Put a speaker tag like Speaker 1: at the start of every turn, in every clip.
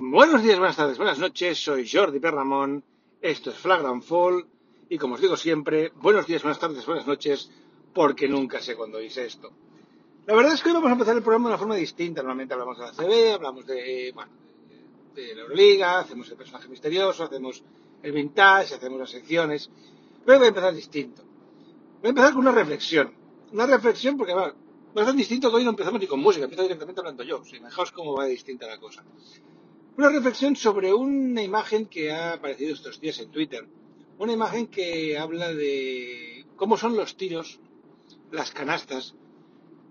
Speaker 1: Buenos días, buenas tardes, buenas noches, soy Jordi Perramón, esto es Flagrant Fall. Y como os digo siempre, buenos días, buenas tardes, buenas noches, porque nunca sé cuándo hice esto. La verdad es que hoy vamos a empezar el programa de una forma distinta, normalmente hablamos de la CB, hablamos de, bueno, de la Euroliga, hacemos el personaje misterioso, hacemos el vintage, hacemos las secciones, pero voy a empezar distinto. Voy a empezar con una reflexión, una reflexión porque a ser distinto que hoy no empezamos ni con música, empiezo directamente hablando yo, si fijaos cómo va distinta la cosa. Una reflexión sobre una imagen que ha aparecido estos días en Twitter. Una imagen que habla de cómo son los tiros, las canastas,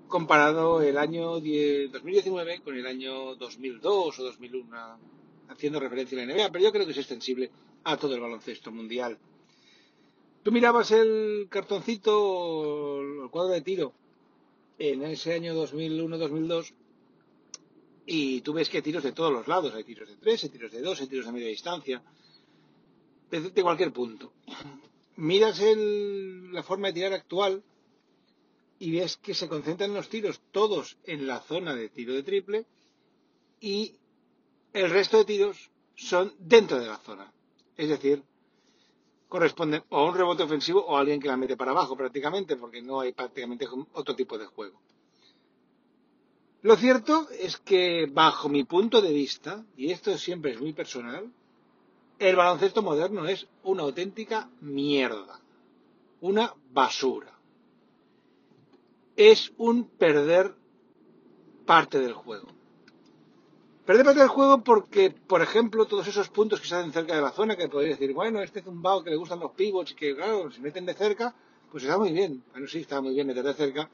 Speaker 1: comparado el año 2019 con el año 2002 o 2001, haciendo referencia a la NBA, pero yo creo que es extensible a todo el baloncesto mundial. Tú mirabas el cartoncito, el cuadro de tiro, en ese año 2001-2002 y tú ves que hay tiros de todos los lados. Hay tiros de tres, hay tiros de dos, hay tiros de media distancia. De, cualquier punto. Miras el, la forma de tirar actual y ves que se concentran los tiros todos en la zona de tiro de triple y el resto de tiros son dentro de la zona. Es decir, corresponden o a un rebote ofensivo o a alguien que la mete para abajo prácticamente, porque no hay prácticamente otro tipo de juego. Lo cierto es que, bajo mi punto de vista, y esto siempre es muy personal, el baloncesto moderno es una auténtica mierda, una basura. Es un perder parte del juego. Perder parte del juego porque, por ejemplo, todos esos puntos que se hacen cerca de la zona, que podéis decir, bueno, este es un bao que le gustan los pivots que, claro, se meten de cerca, pues está muy bien. Bueno, sí, está muy bien meter de cerca,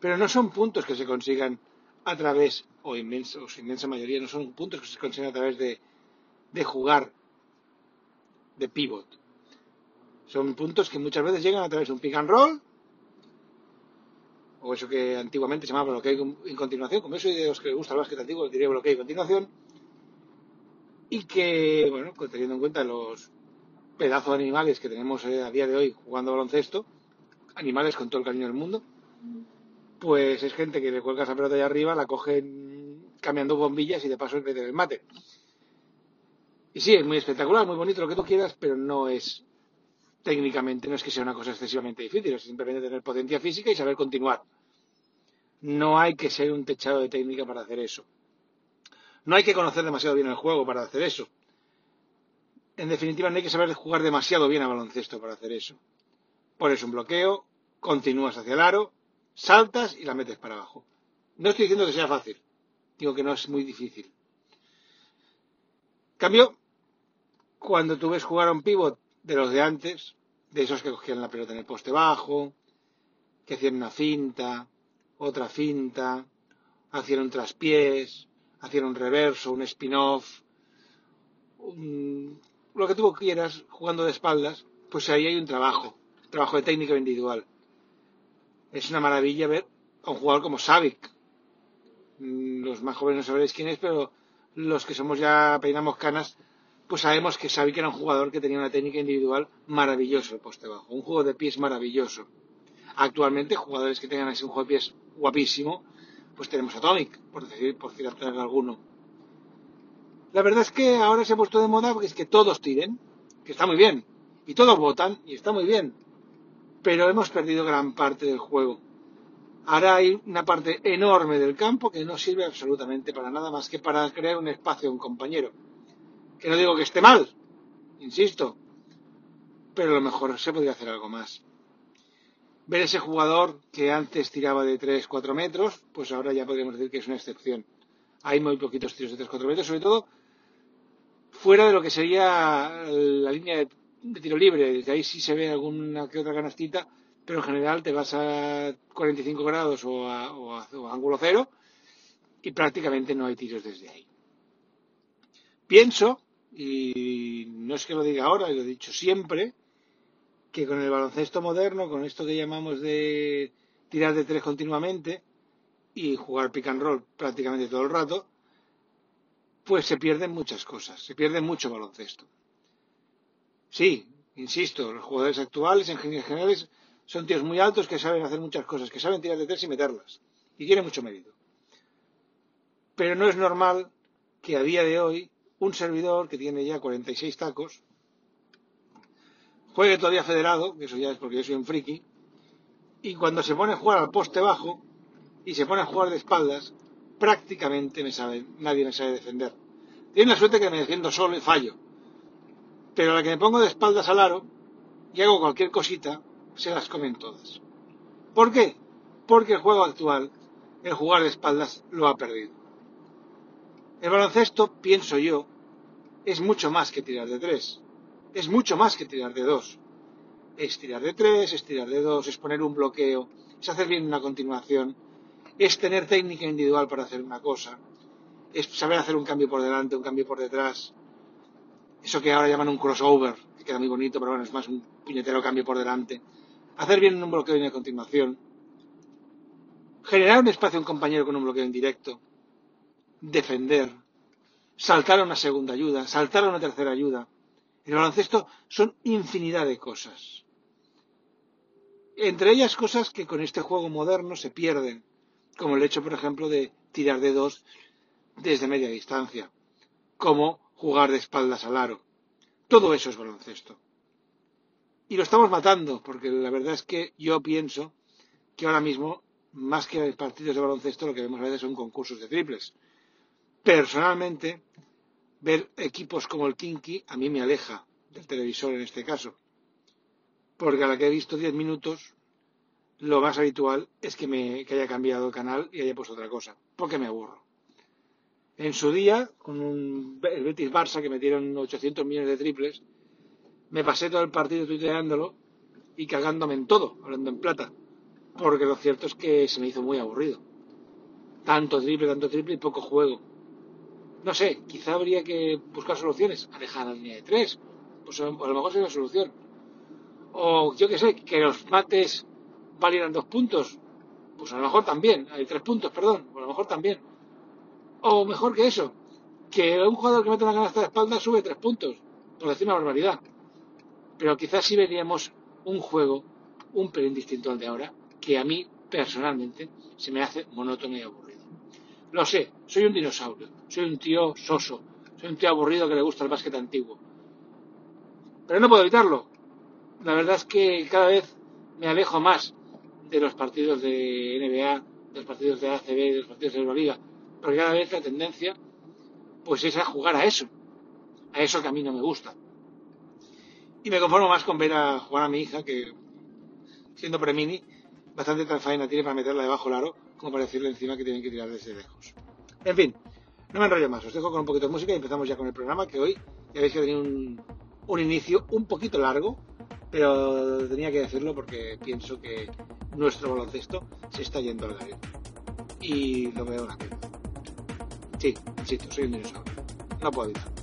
Speaker 1: pero no son puntos que se consigan a través, o, inmensa, o su inmensa mayoría, no son puntos que se consiguen a través de, de jugar de pivot. Son puntos que muchas veces llegan a través de un pick and roll, o eso que antiguamente se llamaba bloqueo en continuación, como eso de los que les gusta el básquet antiguo, diría bloqueo en continuación, y que, bueno, teniendo en cuenta los pedazos de animales que tenemos eh, a día de hoy jugando baloncesto, animales con todo el cariño del mundo, pues es gente que le cuelga esa pelota allá arriba, la cogen cambiando bombillas y de paso meten el mate. Y sí, es muy espectacular, muy bonito, lo que tú quieras, pero no es técnicamente, no es que sea una cosa excesivamente difícil, es simplemente tener potencia física y saber continuar. No hay que ser un techado de técnica para hacer eso. No hay que conocer demasiado bien el juego para hacer eso. En definitiva, no hay que saber jugar demasiado bien a baloncesto para hacer eso. Pones un bloqueo, continúas hacia el aro, saltas y la metes para abajo. No estoy diciendo que sea fácil, digo que no es muy difícil. Cambio, cuando tú ves jugar a un pivot de los de antes, de esos que cogían la pelota en el poste bajo, que hacían una finta, otra finta, hacían un traspiés, hacían un reverso, un spin-off, lo que tú quieras jugando de espaldas, pues ahí hay un trabajo, trabajo de técnica individual es una maravilla ver a un jugador como Savic. Mm, los más jóvenes no sabréis quién es, pero los que somos ya peinamos canas, pues sabemos que Savic era un jugador que tenía una técnica individual maravillosa el poste bajo, un juego de pies maravilloso. Actualmente, jugadores que tengan así un juego de pies guapísimo, pues tenemos Atomic, por decir, por citar alguno. La verdad es que ahora se ha puesto de moda porque es que todos tiren, que está muy bien, y todos votan, y está muy bien pero hemos perdido gran parte del juego. Ahora hay una parte enorme del campo que no sirve absolutamente para nada más que para crear un espacio a un compañero. Que no digo que esté mal, insisto, pero a lo mejor se podría hacer algo más. Ver ese jugador que antes tiraba de 3-4 metros, pues ahora ya podríamos decir que es una excepción. Hay muy poquitos tiros de 3-4 metros, sobre todo fuera de lo que sería la línea de de tiro libre, desde ahí sí se ve alguna que otra canastita, pero en general te vas a 45 grados o a, ángulo cero y prácticamente no hay tiros desde ahí. Pienso, y no es que lo diga ahora, lo he dicho siempre, que con el baloncesto moderno, con esto que llamamos de tirar de tres continuamente y jugar pick and roll prácticamente todo el rato, pues se pierden muchas cosas, se pierde mucho baloncesto. Sí, insisto, los jugadores actuales, en generales, son tíos muy altos que saben hacer muchas cosas, que saben tirar de tres y meterlas. Y tiene mucho mérito. Pero no es normal que a día de hoy un servidor que tiene ya 46 tacos, juegue todavía federado, que eso ya es porque yo soy un friki, y cuando se pone a jugar al poste bajo y se pone a jugar de espaldas, prácticamente me sabe, nadie me sabe defender. Tiene la suerte que me defiendo solo y fallo. Pero a la que me pongo de espaldas al aro y hago cualquier cosita, se las comen todas. ¿Por qué? Porque el juego actual, el jugar de espaldas, lo ha perdido. El baloncesto, pienso yo, es mucho más que tirar de tres. Es mucho más que tirar de dos. Es tirar de tres, es tirar de dos, es poner un bloqueo, es hacer bien una continuación, es tener técnica individual para hacer una cosa, es saber hacer un cambio por delante, un cambio por detrás. Eso que ahora llaman un crossover, que queda muy bonito, pero bueno, es más un puñetero cambio por delante. Hacer bien un bloqueo una continuación. Generar un espacio a un compañero con un bloqueo indirecto. Defender. Saltar a una segunda ayuda. Saltar a una tercera ayuda. En el baloncesto son infinidad de cosas. Entre ellas cosas que con este juego moderno se pierden, como el hecho, por ejemplo, de tirar de dos desde media distancia, como jugar de espaldas al aro. Todo eso es baloncesto. Y lo estamos matando, porque la verdad es que yo pienso que ahora mismo, más que partidos de baloncesto, lo que vemos a veces son concursos de triples. Personalmente, ver equipos como el Kinky a mí me aleja del televisor en este caso. Porque a la que he visto 10 minutos, lo más habitual es que, me, que haya cambiado el canal y haya puesto otra cosa, porque me aburro. En su día, con un, el Betis Barça que metieron 800 millones de triples, me pasé todo el partido tuiteándolo y cagándome en todo, hablando en plata, porque lo cierto es que se me hizo muy aburrido. Tanto triple, tanto triple y poco juego. No sé, quizá habría que buscar soluciones, alejar la línea de tres, pues a lo mejor sería una solución. O yo que sé, que los mates valieran dos puntos, pues a lo mejor también, hay tres puntos, perdón, a lo mejor también o mejor que eso, que un jugador que mete una canasta de espalda sube tres puntos, por decir una barbaridad. Pero quizás sí veríamos un juego un pelín distinto al de ahora, que a mí personalmente se me hace monótono y aburrido. Lo sé, soy un dinosaurio, soy un tío soso, soy un tío aburrido que le gusta el básquet antiguo. Pero no puedo evitarlo. La verdad es que cada vez me alejo más de los partidos de NBA, de los partidos de ACB, de los partidos de Euroliga, porque cada vez la tendencia pues es a jugar a eso, a eso que a mí no me gusta. Y me conformo más con ver a jugar a mi hija, que siendo premini, bastante tan faena tiene para meterla debajo del aro, como para decirle encima que tienen que tirar desde lejos. En fin, no me enrollo más, os dejo con un poquito de música y empezamos ya con el programa, que hoy ya veis que tenía un, un inicio un poquito largo, pero tenía que decirlo porque pienso que nuestro baloncesto se está yendo al garete. Y lo veo una pena. Sí, insisto, soy un dinosaurio. No puedo evitarlo.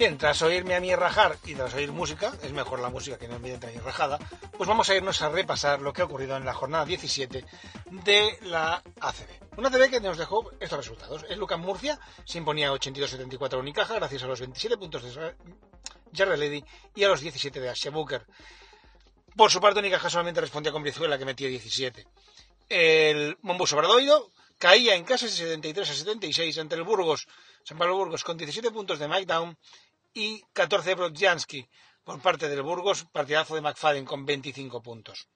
Speaker 1: Bien, tras oírme a mí rajar y tras oír música, es mejor la música que no ambiente a mi rajada, pues vamos a irnos a repasar lo que ha ocurrido en la jornada 17 de la ACB. Una ACB que nos dejó estos resultados. El Lucas Murcia se imponía 82-74 a Unicaja gracias a los 27 puntos de Jarre Lady y a los 17 de Asia Booker. Por su parte, Unicaja solamente respondía con Brizuela, que metió 17. El Mombus Obradoido caía en casa 73 a 76 ante el Burgos, San Pablo Burgos, con 17 puntos de Mike Down y 14 de Brodjanski por parte del Burgos, partidazo de McFadden con 25 puntos.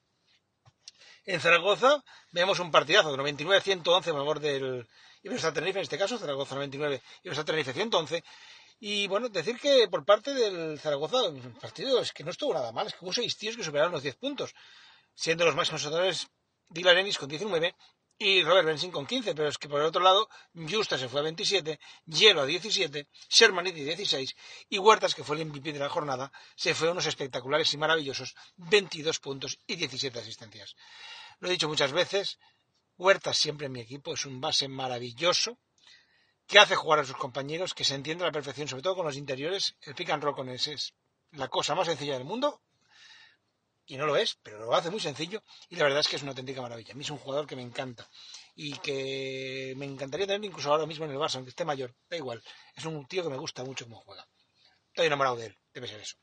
Speaker 1: En Zaragoza vemos un partidazo de 99-111 a favor del Iberostar Tenerife, en este caso, Zaragoza 99, Iberostar Tenerife 111. Y bueno, decir que por parte del Zaragoza el partido es que no estuvo nada mal, es que hubo seis tíos que superaron los 10 puntos, siendo los máximos anotadores Dylan Ennis con 19 y Robert Benson con 15, pero es que por el otro lado, Justa se fue a 27, Hielo a 17, Sherman 16 y Huertas, que fue el MVP de la jornada, se fue a unos espectaculares y maravillosos 22 puntos y 17 asistencias. Lo he dicho muchas veces, Huertas siempre en mi equipo es un base maravilloso que hace jugar a sus compañeros, que se entiende a la perfección, sobre todo con los interiores. El pick and con ese es la cosa más sencilla del mundo y no lo es, pero lo hace muy sencillo y la verdad es que es una auténtica maravilla. A mí es un jugador que me encanta y que me encantaría tener incluso ahora mismo en el Barça, aunque esté mayor, da igual. Es un tío que me gusta mucho como juega. Estoy enamorado de él, debe ser eso.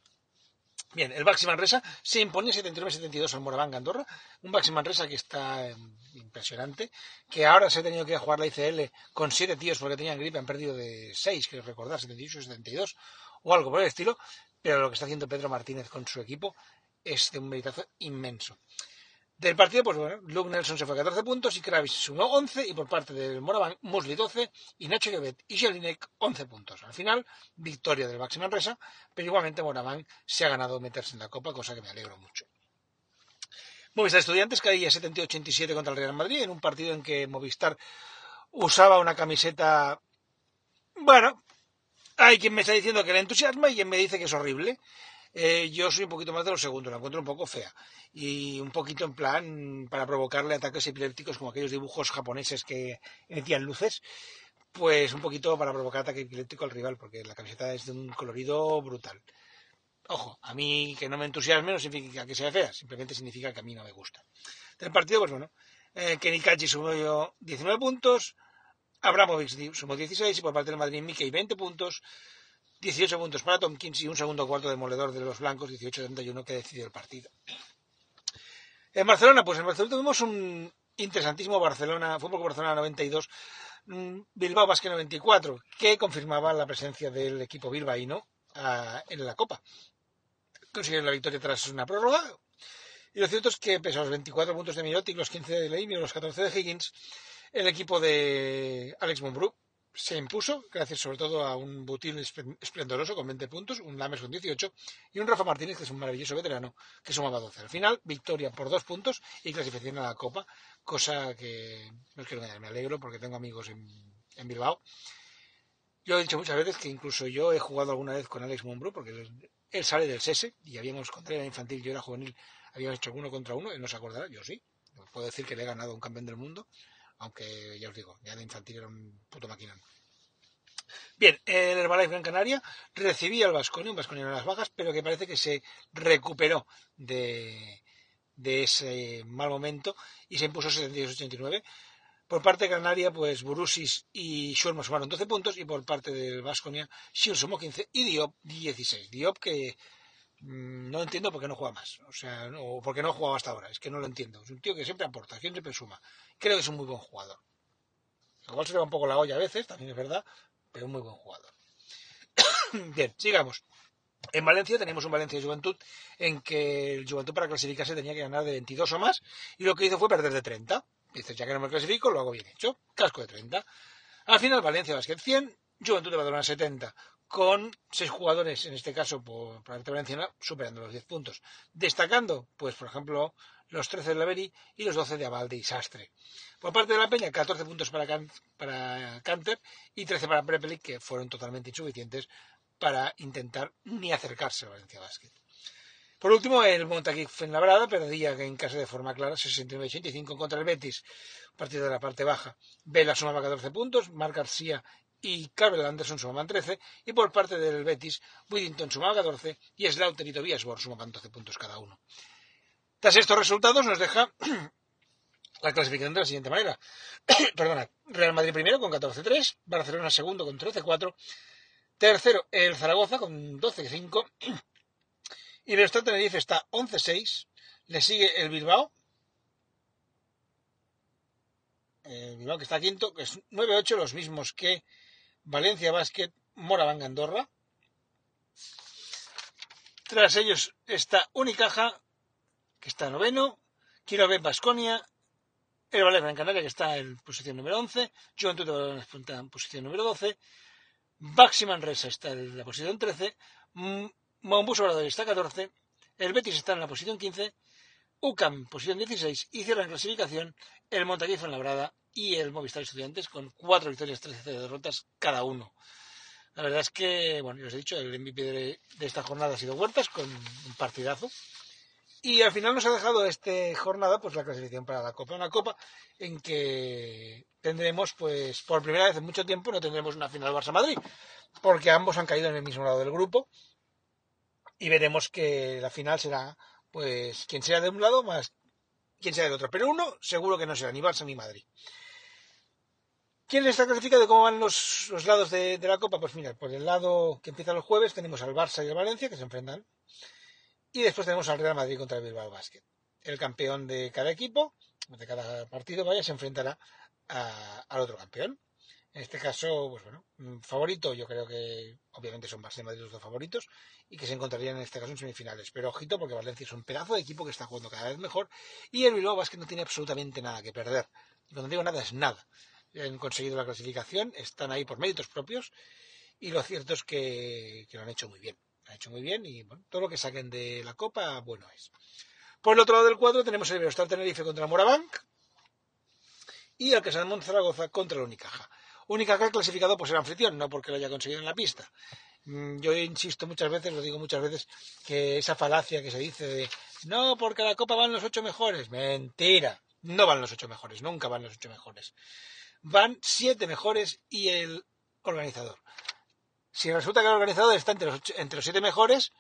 Speaker 1: Bien, el Baxi Manresa se impone 79-72 al Moraván Andorra, un Baxi Manresa que está em, impresionante, que ahora se ha tenido que jugar la ICL con siete tíos porque tenían gripe, han perdido de seis, quiero recordar, 78-72 o algo por el estilo, pero lo que está haciendo Pedro Martínez con su equipo es de un meritazo inmenso. Del partido, pues bueno, Luke Nelson se fue a 14 puntos y Kravis sumó 11 y por parte del Moraván, Musli 12 y Nacho Llobet y Jelinek 11 puntos. Al final, victoria del Baxi Manresa, pero igualmente Moraván se ha ganado meterse en la Copa, cosa que me alegro mucho. Movistar Estudiantes caía 70-87 contra el Real Madrid en un partido en que Movistar usaba una camiseta... Bueno, hay quien me está diciendo que le entusiasma y quien me dice que es horrible. Eh, yo soy un poquito más de los segundos, la encuentro un poco fea. Y un poquito en plan para provocarle ataques epilépticos como aquellos dibujos japoneses que emitían luces. Pues un poquito para provocar ataque epiléptico al rival, porque la camiseta es de un colorido brutal. Ojo, a mí que no me entusiasme no significa que sea fea, simplemente significa que a mí no me gusta. Del partido, pues bueno, eh, Kenny Kachi sumó 19 puntos, Abramovic sumó 16 y por parte del Madrid Mickey 20 puntos, 18 puntos para Tompkins y un segundo cuarto demoledor de los blancos, 18-71, que decidió el partido. En Barcelona, pues en Barcelona tuvimos un interesantísimo Barcelona, Fútbol Barcelona 92, mm, Bilbao Basque 94, que confirmaba la presencia del equipo bilbaíno ah, en la Copa. Consiguieron la victoria tras una prórroga. Y lo cierto es que, pese a los 24 puntos de Mirotic, los 15 de Leim y los 14 de Higgins, el equipo de Alex Monbrú se impuso, gracias sobre todo a un Butil esplendoroso con 20 puntos, un Lames con 18 y un Rafa Martínez, que es un maravilloso veterano, que sumaba 12. Al final, victoria por dos puntos y clasificación a la Copa, cosa que no es que me alegro porque tengo amigos en, Bilbao. Yo he dicho muchas veces que incluso yo he jugado alguna vez con Alex Monbro, porque él, sale del SESE y habíamos, contra era infantil, yo era juvenil, habíamos hecho uno contra uno, él no se acordará, yo sí. Puedo decir que le he ganado un campeón del mundo aunque ya os digo, ya de infantil era un puto maquinón. Bien, el Herbalife Gran Canaria recibía al Vasconia, un Vasconia en las bajas, pero que parece que se recuperó de, ese mal momento y se impuso 72-89. Por parte de Canaria, pues Burusis y Schurma sumaron 12 puntos y por parte del Vasconia, Schur sumó 15 y Diop 16. Diop que no entiendo por qué no juega más, o sea, o por qué no ha jugado hasta ahora, es que no lo entiendo. Es un tío que siempre aporta, siempre suma. Creo que es un muy buen jugador. Igual se le va un poco la olla a veces, también es verdad, pero un muy buen jugador. Bien, sigamos. En Valencia tenemos un Valencia Juventud en que el Juventud para clasificarse tenía que ganar de 22 o más y lo que hizo fue perder de 30. Dice, ya que no me clasifico, lo hago bien hecho. Casco de 30. Al final Valencia Basket 100, Juventud de Badalona 70, con seis jugadores, en este caso por parte valenciana, superando los 10 puntos. Destacando, pues por ejemplo, los 13 de Laveri y los 12 de Abalde y Sastre. Por parte de la Peña, 14 puntos para, Canter y 13 para Prepelic, que fueron totalmente insuficientes para intentar ni acercarse a Valencia Basket. Por último, el Montaquí Fuenlabrada perdía en casa de forma clara 69-85 contra el Betis, partido de la parte baja. Vela sumaba 14 puntos, Marc García y Carvel Anderson sumaban 13, y por parte del Betis, Whittington sumaba 14 y Slaughter y Tobias Bor sumaban 12 puntos cada uno. Tras estos resultados nos deja la clasificación de la siguiente manera. Perdona, Real Madrid primero con 14-3, Barcelona segundo con 13-4, tercero el Zaragoza con 12-5 y el Estado Tenerife está 11-6, le sigue el Bilbao, el Bilbao que está quinto, que es 9-8, los mismos que Valencia Basket, Moraván Andorra. Tras ellos está Unicaja, que está noveno, Quiero ver Basconia, el Valencia en Canaria, que está en posición número 11, Juventud de en posición número 12, Baxi Manresa está en la posición 13, Mombus Obrador está en 14, el Betis está en la posición 15, UCAM posición 16 y cierra en clasificación el Montaquí Labrada y el Movistar Estudiantes con cuatro victorias, 13 derrotas cada uno. La verdad es que, bueno, yo os he dicho, el MVP de, esta jornada ha sido Huertas con un partidazo. Y al final nos ha dejado esta jornada pues la clasificación para la Copa. Una Copa en que tendremos, pues por primera vez en mucho tiempo, no tendremos una final Barça-Madrid, porque ambos han caído en el mismo lado del grupo. Y veremos que la final será, pues, quien sea de un lado más quien sea del otro. Pero uno seguro que no será ni Barça ni Madrid. ¿Quién está clasificado? ¿Cómo van los, lados de, la Copa? Pues mira, por el lado que empieza los jueves tenemos al Barça y al Valencia que se enfrentan. Y después tenemos al Real Madrid contra el Bilbao Basket. El campeón de cada equipo, de cada partido, vaya, se enfrentará al otro campeón. En este caso, pues bueno, mm, favorito, yo creo que obviamente son Barça y Madrid los dos favoritos y que se encontrarían en este caso en semifinales. Pero ojito, porque Valencia es un pedazo de equipo que está jugando cada vez mejor y el Bilbao Basket no tiene absolutamente nada que perder. Y cuando digo nada, es nada han conseguido la clasificación, están ahí por méritos propios y lo cierto es que, lo han hecho muy bien. Lo han hecho muy bien y todo lo que saquen de la Copa, bueno es. Por el otro lado del cuadro tenemos el Iberostar Tenerife contra Morabank y el Casademont Zaragoza contra el Unicaja. Unicaja clasificado por ser anfitrión, no porque lo haya conseguido en la pista. Mm, yo insisto muchas veces, lo digo muchas veces, que esa falacia que se dice de no, porque a la Copa van los ocho mejores. Mentira. No van los ocho mejores, nunca van los ocho mejores van siete mejores y el organizador. Si resulta que el organizador está entre los, entre los siete mejores,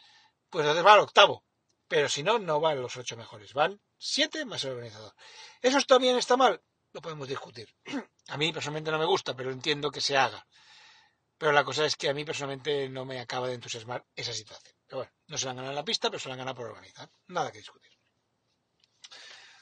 Speaker 1: pues entonces va al octavo. Pero si no, no van los ocho mejores. Van siete más el organizador. ¿Eso también está mal? Lo podemos discutir. A mí personalmente no me gusta, pero entiendo que se haga. Pero la cosa es que a mí personalmente no me acaba de entusiasmar esa situación. Pero bueno, no se van a ganar en la pista, pero se van a ganar por organizar. Nada que discutir.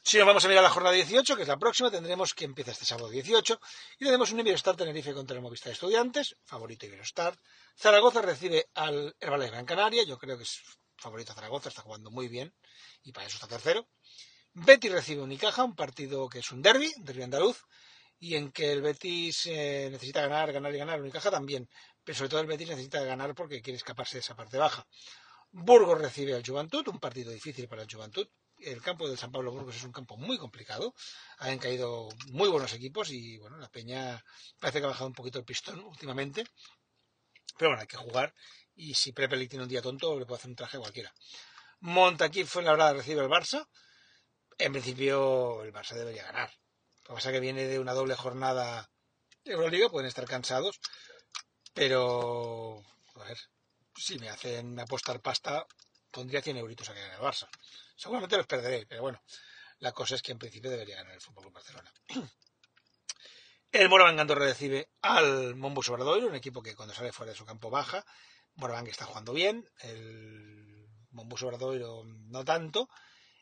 Speaker 1: Si nos vamos a mirar la jornada 18, que es la próxima, tendremos que empieza este sábado 18, y tenemos un Iberostar Tenerife contra el Movistar Estudiantes, favorito Iberostar. Zaragoza recibe al Herbalife Gran Canaria, yo creo que es favorito Zaragoza, está jugando muy bien, y para eso está tercero. Betis recibe Unicaja, un partido que es un derby, derby andaluz, y en que el Betis eh, necesita ganar, ganar y ganar, Unicaja también, pero sobre todo el Betis necesita ganar porque quiere escaparse de esa parte baja. Burgos recibe al Juventud, un partido difícil para el Juventud, el campo del San Pablo Burgos es un campo muy complicado. Han caído muy buenos equipos y bueno, la Peña parece que ha bajado un poquito el pistón últimamente. Pero bueno, hay que jugar y si Pepe tiene un día tonto le puede hacer un traje a cualquiera. Montaquí fue la verdad recibe el Barça. En principio el Barça debería ganar. Lo que pasa es que viene de una doble jornada de Euroliga, pueden estar cansados, pero a ver, si me hacen apostar pasta, pondría 100 euritos a que gane el Barça. Seguramente los perderé, pero bueno, la cosa es que en principio debería ganar el Fútbol Barcelona. El Moraván Andorra recibe al Mombus Obradoiro, un equipo que cuando sale fuera de su campo baja. Moraván que está jugando bien, el Mombus Obradoiro no tanto,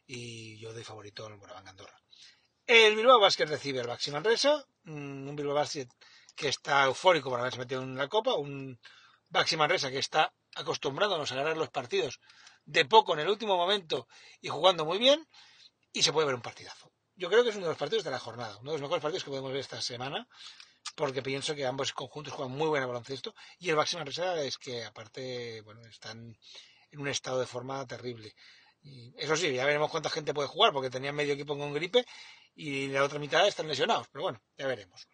Speaker 1: y yo doy favorito al Moraván Andorra. El Bilbao Basket recibe al Baxi Manresa, mm, un Bilbao Basket que está eufórico por haberse metido en la Copa, un Baxi Manresa que está acostumbrándonos a ganar los partidos de poco en el último momento y jugando muy bien, y se puede ver un partidazo. Yo creo que es uno de los partidos de la jornada, uno de los mejores partidos que podemos ver esta semana, porque pienso que ambos conjuntos juegan muy buen baloncesto, y el máximo Reserva es que aparte, bueno, están en un estado de forma terrible. Y eso sí, ya veremos cuánta gente puede jugar, porque tenían medio equipo con gripe y la otra mitad están lesionados, pero bueno, ya veremos.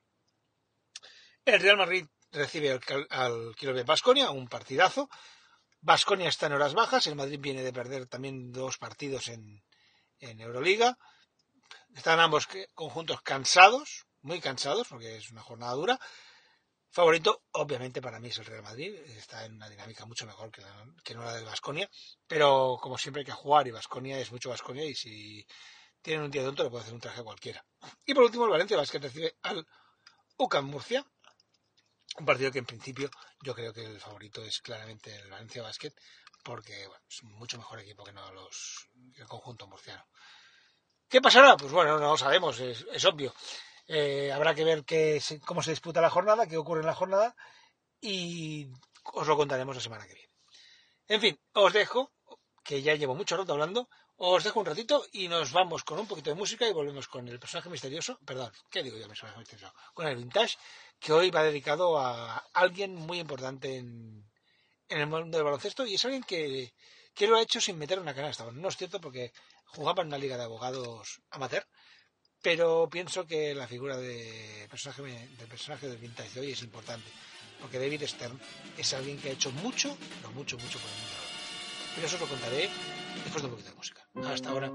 Speaker 1: El Real Madrid recibe al, al Basconia, un partidazo. Vasconia está en horas bajas, el Madrid viene de perder también dos partidos en, Euroliga. Están ambos conjuntos cansados, muy cansados, porque es una jornada dura. Favorito, obviamente, para mí es el Real Madrid. Está en una dinámica mucho mejor que, la, no la del Vasconia. Pero como siempre hay que jugar y Vasconia es mucho Vasconia y si tienen un día tonto le puede hacer un traje cualquiera. Y por último, el Valencia Basket recibe al UCAM Murcia. Un partido que en principio yo creo que el favorito es claramente el Valencia Basket porque bueno, es mucho mejor equipo que no los el conjunto murciano. ¿Qué pasará? Pues bueno, no lo sabemos, es, es obvio. Eh, habrá que ver qué, cómo se disputa la jornada, qué ocurre en la jornada y os lo contaremos la semana que viene. En fin, os dejo, que ya llevo mucho rato hablando, os dejo un ratito y nos vamos con un poquito de música y volvemos con el personaje misterioso, perdón, ¿qué digo yo personaje misterioso? Con el vintage, que hoy va dedicado a alguien muy importante en, en el mundo del baloncesto y es alguien que, que lo ha hecho sin meter una canasta. Bueno, no es cierto porque jugaba en una liga de abogados amateur, pero pienso que la figura de personaje, del personaje del vintage de hoy es importante, porque David Stern es alguien que ha hecho mucho, pero mucho, mucho por el mundo. Pero eso os lo contaré después de un poquito de música. Hasta ahora.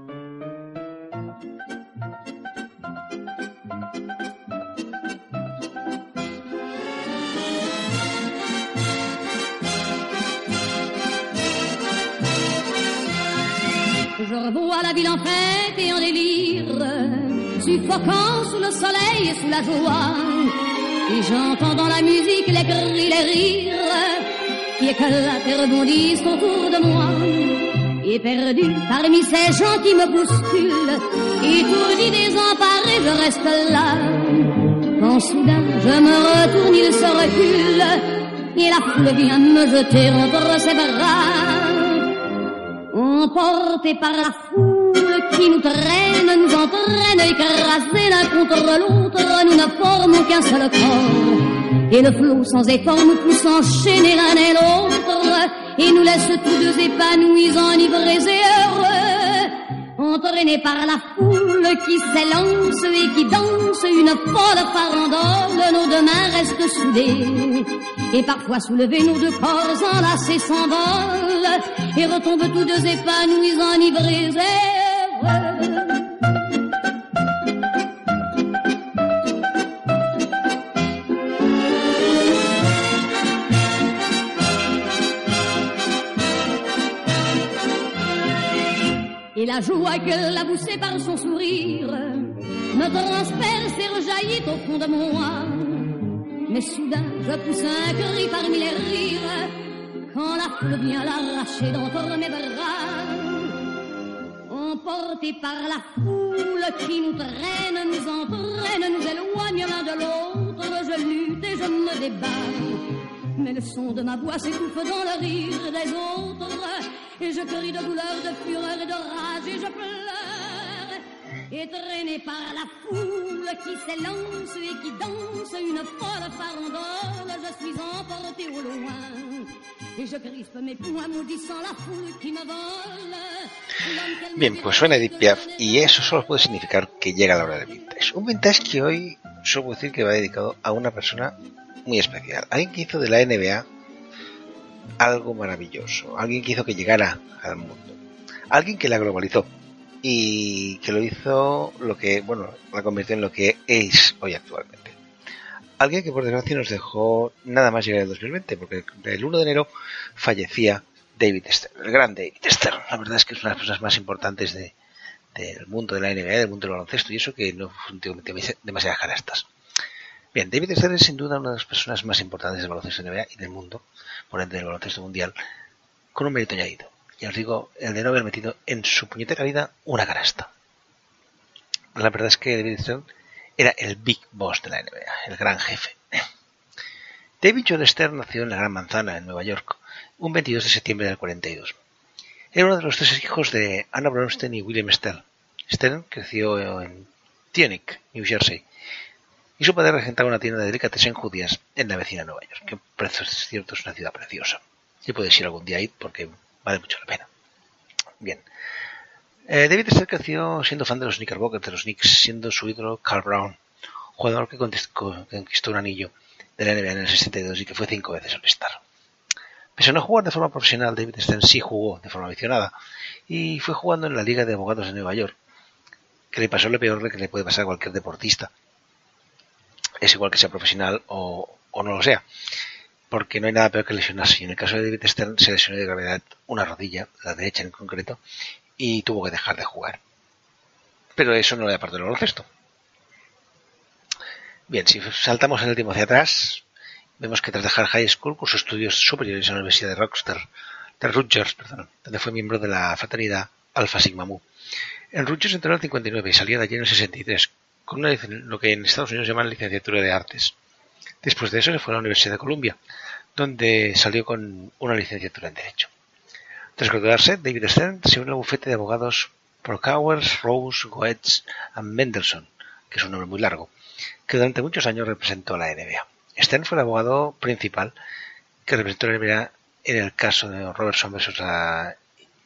Speaker 2: Je revois la ville en fête et en délire suffoquant sous le soleil et sous la joie. Et j'entends dans la musique les cris, les rires qui éclatent et rebondissent autour de moi. Et parmi ces gens qui me bousculent, étourdi, désemparé, je reste là. Quand soudain je me retourne, il se recule, et la foule vient me jeter entre ses bras. Emporté par la foule qui nous traîne, nous entraîne, écrasés l'un contre l'autre, nous ne formons qu'un seul corps. Et le flot sans effort nous pousse enchaîner l'un et l'autre, et nous laisse tous deux épanouis, enivrés et heureux. Entraînés par la foule qui s'élance et qui danse une folle farandole, nos deux mains restent soudées. Et parfois soulevés, nos deux corps enlacés s'envolent et retombent tous deux épanouis, enivrés et heureux. La joie que l'a poussée par son sourire me transperce et rejaillit au fond de moi. Mais soudain, je pousse un cri parmi les rires quand la foule vient l'arracher d'entre mes bras. Emportés par la foule qui nous traîne, nous entraîne, nous éloigne l'un de l'autre, je lutte et je me débat. Mais le son de ma voix s'étouffe dans le rire des autres. Et je crie de douleur, de fureur et de rage et je pleure. Et traîné par la foule qui s'élance et qui danse une folle farandole, je suis emporté au loin. Et je crispe mes poings maudissant la foule qui me vole.
Speaker 3: Bien, pues suena Edith Piaf y eso solo puede significar que llega la hora del vintage. Un vintage que hoy suelo decir que va dedicado a una persona muy especial. Alguien que hizo de la NBA algo maravilloso. Alguien que hizo que llegara al mundo. Alguien que la globalizó. Y que lo hizo lo que, bueno, la convirtió en lo que es hoy actualmente. Alguien que por desgracia nos dejó nada más llegar el 2020, porque el 1 de enero fallecía David Stern, el gran David Stern. La verdad es que es una de las personas más importantes de, del mundo de la NBA, del mundo del baloncesto, y eso que no últimamente demasiadas canastas. Bien, David Stern es sin duda una de las personas más importantes del baloncesto NBA y del mundo, por ende del baloncesto mundial, con un mérito añadido. Ya os digo, el de no haber metido en su puñetera vida una canasta. La verdad es que David Stern era el big boss de la NBA, el gran jefe. David John Stern nació en la Gran Manzana, en Nueva York, un 22 de septiembre del 42. Era uno de los tres hijos de Anna Bronstein y William Stern. Stern creció en Teaneck, New Jersey, y su padre regentaba una tienda de delicatessen judías en la vecina Nueva York, que por es cierto es una ciudad preciosa. Y puedes ir algún día ahí porque vale mucho la pena. Bien. Eh, David Stern creció siendo fan de los Knickerbockers, de los Knicks, siendo su ídolo Carl Brown, jugador que conquistó un anillo de la NBA en el 62 y que fue cinco veces All-Star. Pese a no jugar de forma profesional, David Stern sí jugó de forma aficionada y fue jugando en la Liga de Abogados de Nueva York, que le pasó lo peor que le puede pasar a cualquier deportista, es igual que sea profesional o, o no lo sea, porque no hay nada peor que lesionarse. En el caso de David Stern se lesionó de gravedad una rodilla, la derecha en concreto, y tuvo que dejar de jugar. Pero eso no le da parte del baloncesto. Bien, si saltamos el tiempo hacia atrás, vemos que tras dejar high school cursó estudios superiores en la Universidad de Rochester, de Rutgers, perdón, donde fue miembro de la fraternidad Alpha Sigma Mu. En Rutgers entró en el 59 y salió de allí en el 63, con una, lo que en Estados Unidos llaman licenciatura de artes. Después de eso se fue a la Universidad de Columbia, donde salió con una licenciatura en Derecho. Tras graduarse, David Stern se unió al bufete de abogados Procowers, Rose, Goetz y Mendelssohn, que es un nombre muy largo, que durante muchos años representó a la NBA. Stern fue el abogado principal que representó a la NBA en el caso de Robertson versus la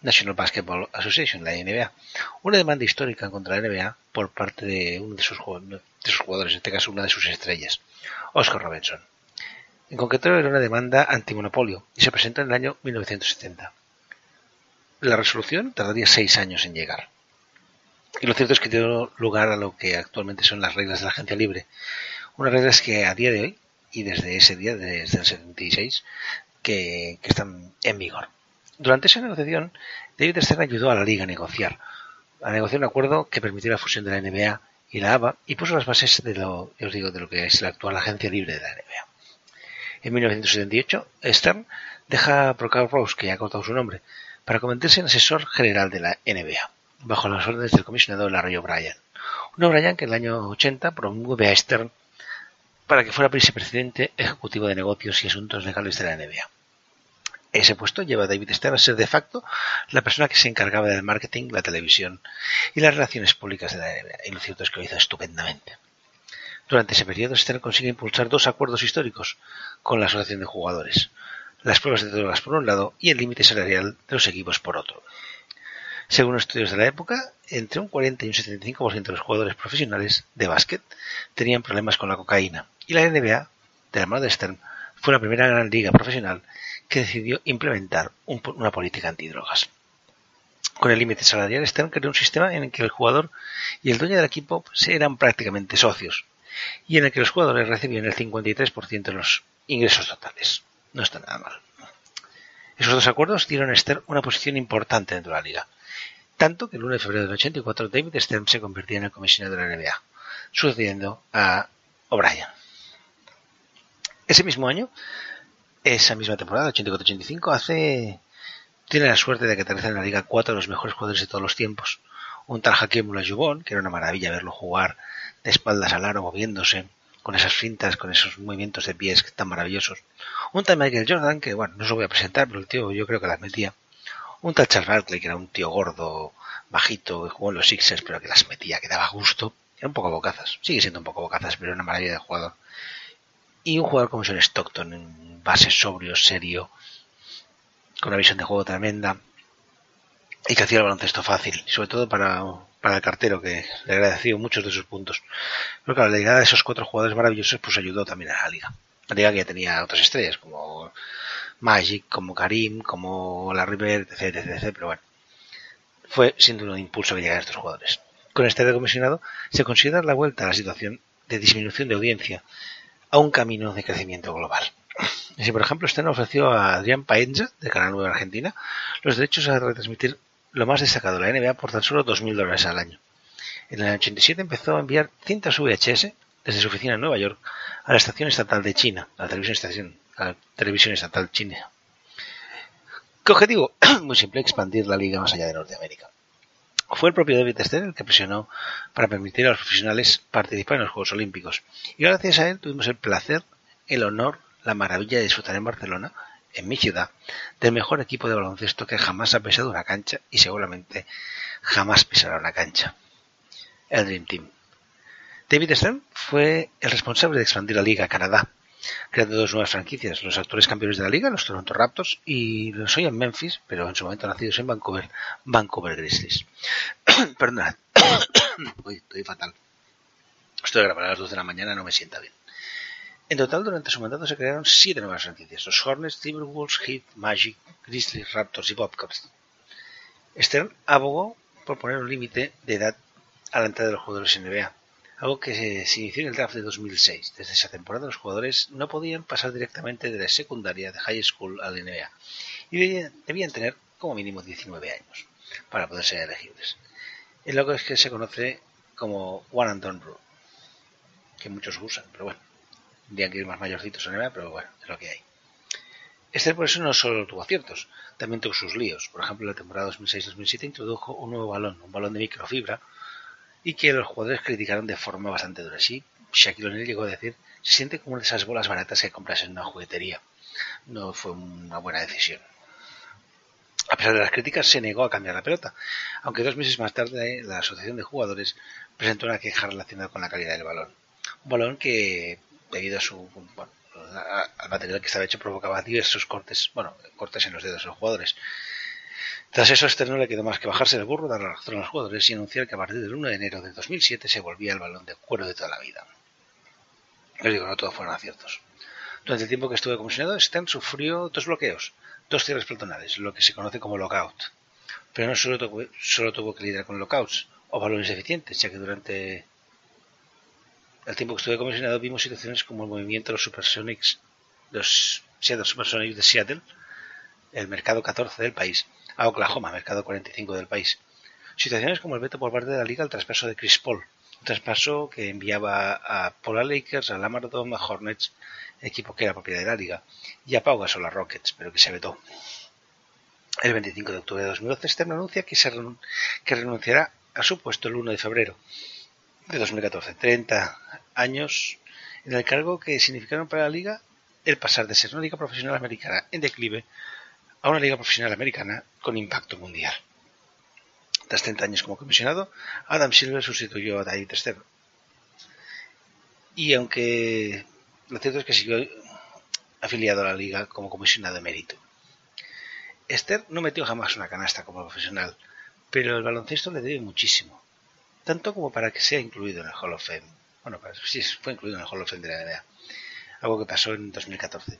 Speaker 3: National Basketball Association, la NBA. Una demanda histórica contra la NBA por parte de uno de sus, jugadores, en este caso una de sus estrellas, Oscar Robertson. En concreto era una demanda antimonopolio y se presentó en el año 1970. La resolución tardaría seis años en llegar. Y lo cierto es que dio lugar a lo que actualmente son las reglas de la agencia libre. Unas reglas que a día de hoy, y desde ese día, desde el 76, que, que están en vigor. Durante esa negociación, David Stern ayudó a la liga a negociar, a negociar un acuerdo que permitió la fusión de la NBA y la ABA y puso las bases de lo, os digo, de lo que es la actual agencia libre de la NBA. En 1978, Stern deja a Procol Rose, que ya ha cortado su nombre, para convertirse en asesor general de la NBA bajo las órdenes del comisionado Larry O'Brien. Un O'Brien que en el año 80 promueve a Stern para que fuera vicepresidente ejecutivo de negocios y asuntos legales de la NBA. Ese puesto lleva a David Stern a ser de facto la persona que se encargaba del marketing, la televisión y las relaciones públicas de la NBA, y lo cierto es que lo hizo estupendamente. Durante ese periodo, Stern consigue impulsar dos acuerdos históricos con la Asociación de Jugadores, las pruebas de drogas por un lado y el límite salarial de los equipos por otro. Según estudios de la época, entre un 40 y un 75% de los jugadores profesionales de básquet tenían problemas con la cocaína, y la NBA, de la mano de Stern, fue la primera gran liga profesional que decidió implementar una política antidrogas. Con el límite salarial, Stern creó un sistema en el que el jugador y el dueño del equipo pues, eran prácticamente socios, y en el que los jugadores recibían el 53% de los ingresos totales. No está nada mal. Esos dos acuerdos dieron a Stern una posición importante dentro de la liga, tanto que el 1 de febrero del 84 David Stern se convertía en el comisionado de la NBA, sucediendo a O'Brien. Ese mismo año, esa misma temporada, 84-85, hace tiene la suerte de que aterrizan en la liga cuatro de los mejores jugadores de todos los tiempos. Un tal Hakim Olajuwon, que era una maravilla verlo jugar de espaldas al aro, moviéndose, con esas fintas, con esos movimientos de pies tan maravillosos. Un tal Michael Jordan, que bueno, no se lo voy a presentar, pero el tío yo creo que las metía. Un tal Charles Barkley, que era un tío gordo, bajito, que jugó en los Sixers, pero que las metía, que daba gusto. Era un poco bocazas. Sigue siendo un poco bocazas, pero era una maravilla de jugador. Y un jugador como John Stockton, en base sobrio, serio, con una visión de juego tremenda. Y que hacía el baloncesto fácil, sobre todo para, para el cartero, que le agradeció muchos de sus puntos. Pero claro, la llegada de esos cuatro jugadores maravillosos pues ayudó también a la liga. La liga que ya tenía otras estrellas, como Magic, como Karim, como la River, etc, etc, pero bueno, fue sin duda un impulso que llegaran estos jugadores. Con este decomisionado se considera la vuelta a la situación de disminución de audiencia a un camino de crecimiento global. Si, por ejemplo, Stern ofreció a Adrián Paenza, de Canal 9 Argentina, los derechos a retransmitir lo más destacado de la NBA por tan solo 2.000 dólares al año. En el año 87 empezó a enviar cintas VHS desde su oficina en Nueva York a la estación estatal de China, la televisión, estación, la televisión estatal china. ¿Qué objetivo? Muy simple, expandir la liga más allá de Norteamérica. Fue el propio David Stern el que presionó para permitir a los profesionales participar en los Juegos Olímpicos. Y gracias a él tuvimos el placer, el honor, la maravilla de disfrutar en Barcelona en mi ciudad, del mejor equipo de baloncesto que jamás ha pisado una cancha y seguramente jamás pisará una cancha. El Dream Team. David Stern fue el responsable de expandir la liga a Canadá, creando dos nuevas franquicias, los actuales campeones de la liga, los Toronto Raptors, y los hoy en Memphis, pero en su momento nacidos en Vancouver, Vancouver Grizzlies. Perdonad, estoy fatal. Estoy a grabar a las 2 de la mañana, no me sienta bien. En total, durante su mandato se crearon siete nuevas franquicias: los Hornets, Timberwolves, Heat, Magic, Grizzlies, Raptors y Bobcats. Stern abogó por poner un límite de edad a la entrada de los jugadores NBA, algo que se inició en el draft de 2006. Desde esa temporada los jugadores no podían pasar directamente de la secundaria de high school a la NBA y debían tener como mínimo 19 años para poder ser elegibles. Es lo que se conoce como One and Done Rule, que muchos usan, pero bueno, tendrían que ir más mayorcitos en NBA, pero bueno, es lo que hay. Este por eso no solo tuvo aciertos, también tuvo sus líos. Por ejemplo, la temporada 2006-2007 introdujo un nuevo balón, un balón de microfibra, y que los jugadores criticaron de forma bastante dura. Sí, Shaquille O'Neal llegó a decir, se siente como una de esas bolas baratas que compras en una juguetería. No fue una buena decisión. A pesar de las críticas, se negó a cambiar la pelota, aunque dos meses más tarde la Asociación de Jugadores presentó una queja relacionada con la calidad del balón. Un balón que, debido a su bueno, al material que estaba hecho, provocaba diversos cortes, bueno, cortes en los dedos de los jugadores. Tras eso, Esther no le quedó más que bajarse del burro, dar la razón a los jugadores y anunciar que a partir del 1 de enero de 2007 se volvía el balón de cuero de toda la vida. Les digo, no todos fueron aciertos. Durante el tiempo que estuve comisionado, Stern sufrió dos bloqueos dos cierres peatonales, lo que se conoce como lockout. Pero no solo tuvo, que lidiar con lockouts o balones eficientes, ya que durante el tiempo que estuve comisionado vimos situaciones como el movimiento de los Supersonics, los Seattle Supersonics de Seattle, el mercado 14 del país, a Oklahoma, mercado 45 del país. Situaciones como el veto por parte de la liga al traspaso de Chris Paul, un traspaso que enviaba a Polar Lakers, a Lamar Odom, a Hornets equipo que era propiedad de la liga, y a Pau Gasol a Rockets, pero que se vetó. El 25 de octubre de 2012, Stern anuncia que, se que renunciará a su puesto el 1 de febrero de 2014. 30 años en el cargo que significaron para la liga el pasar de ser una liga profesional americana en declive a una liga profesional americana con impacto mundial. Tras 30 años como comisionado, Adam Silver sustituyó a David Stern. Y aunque lo cierto es que siguió afiliado a la liga como comisionado de mérito. Esther no metió jamás una canasta como profesional, pero el baloncesto le debe muchísimo, tanto como para que sea incluido en el Hall of Fame. Bueno, sí, fue incluido en el Hall of Fame de la NBA, algo que pasó en 2014.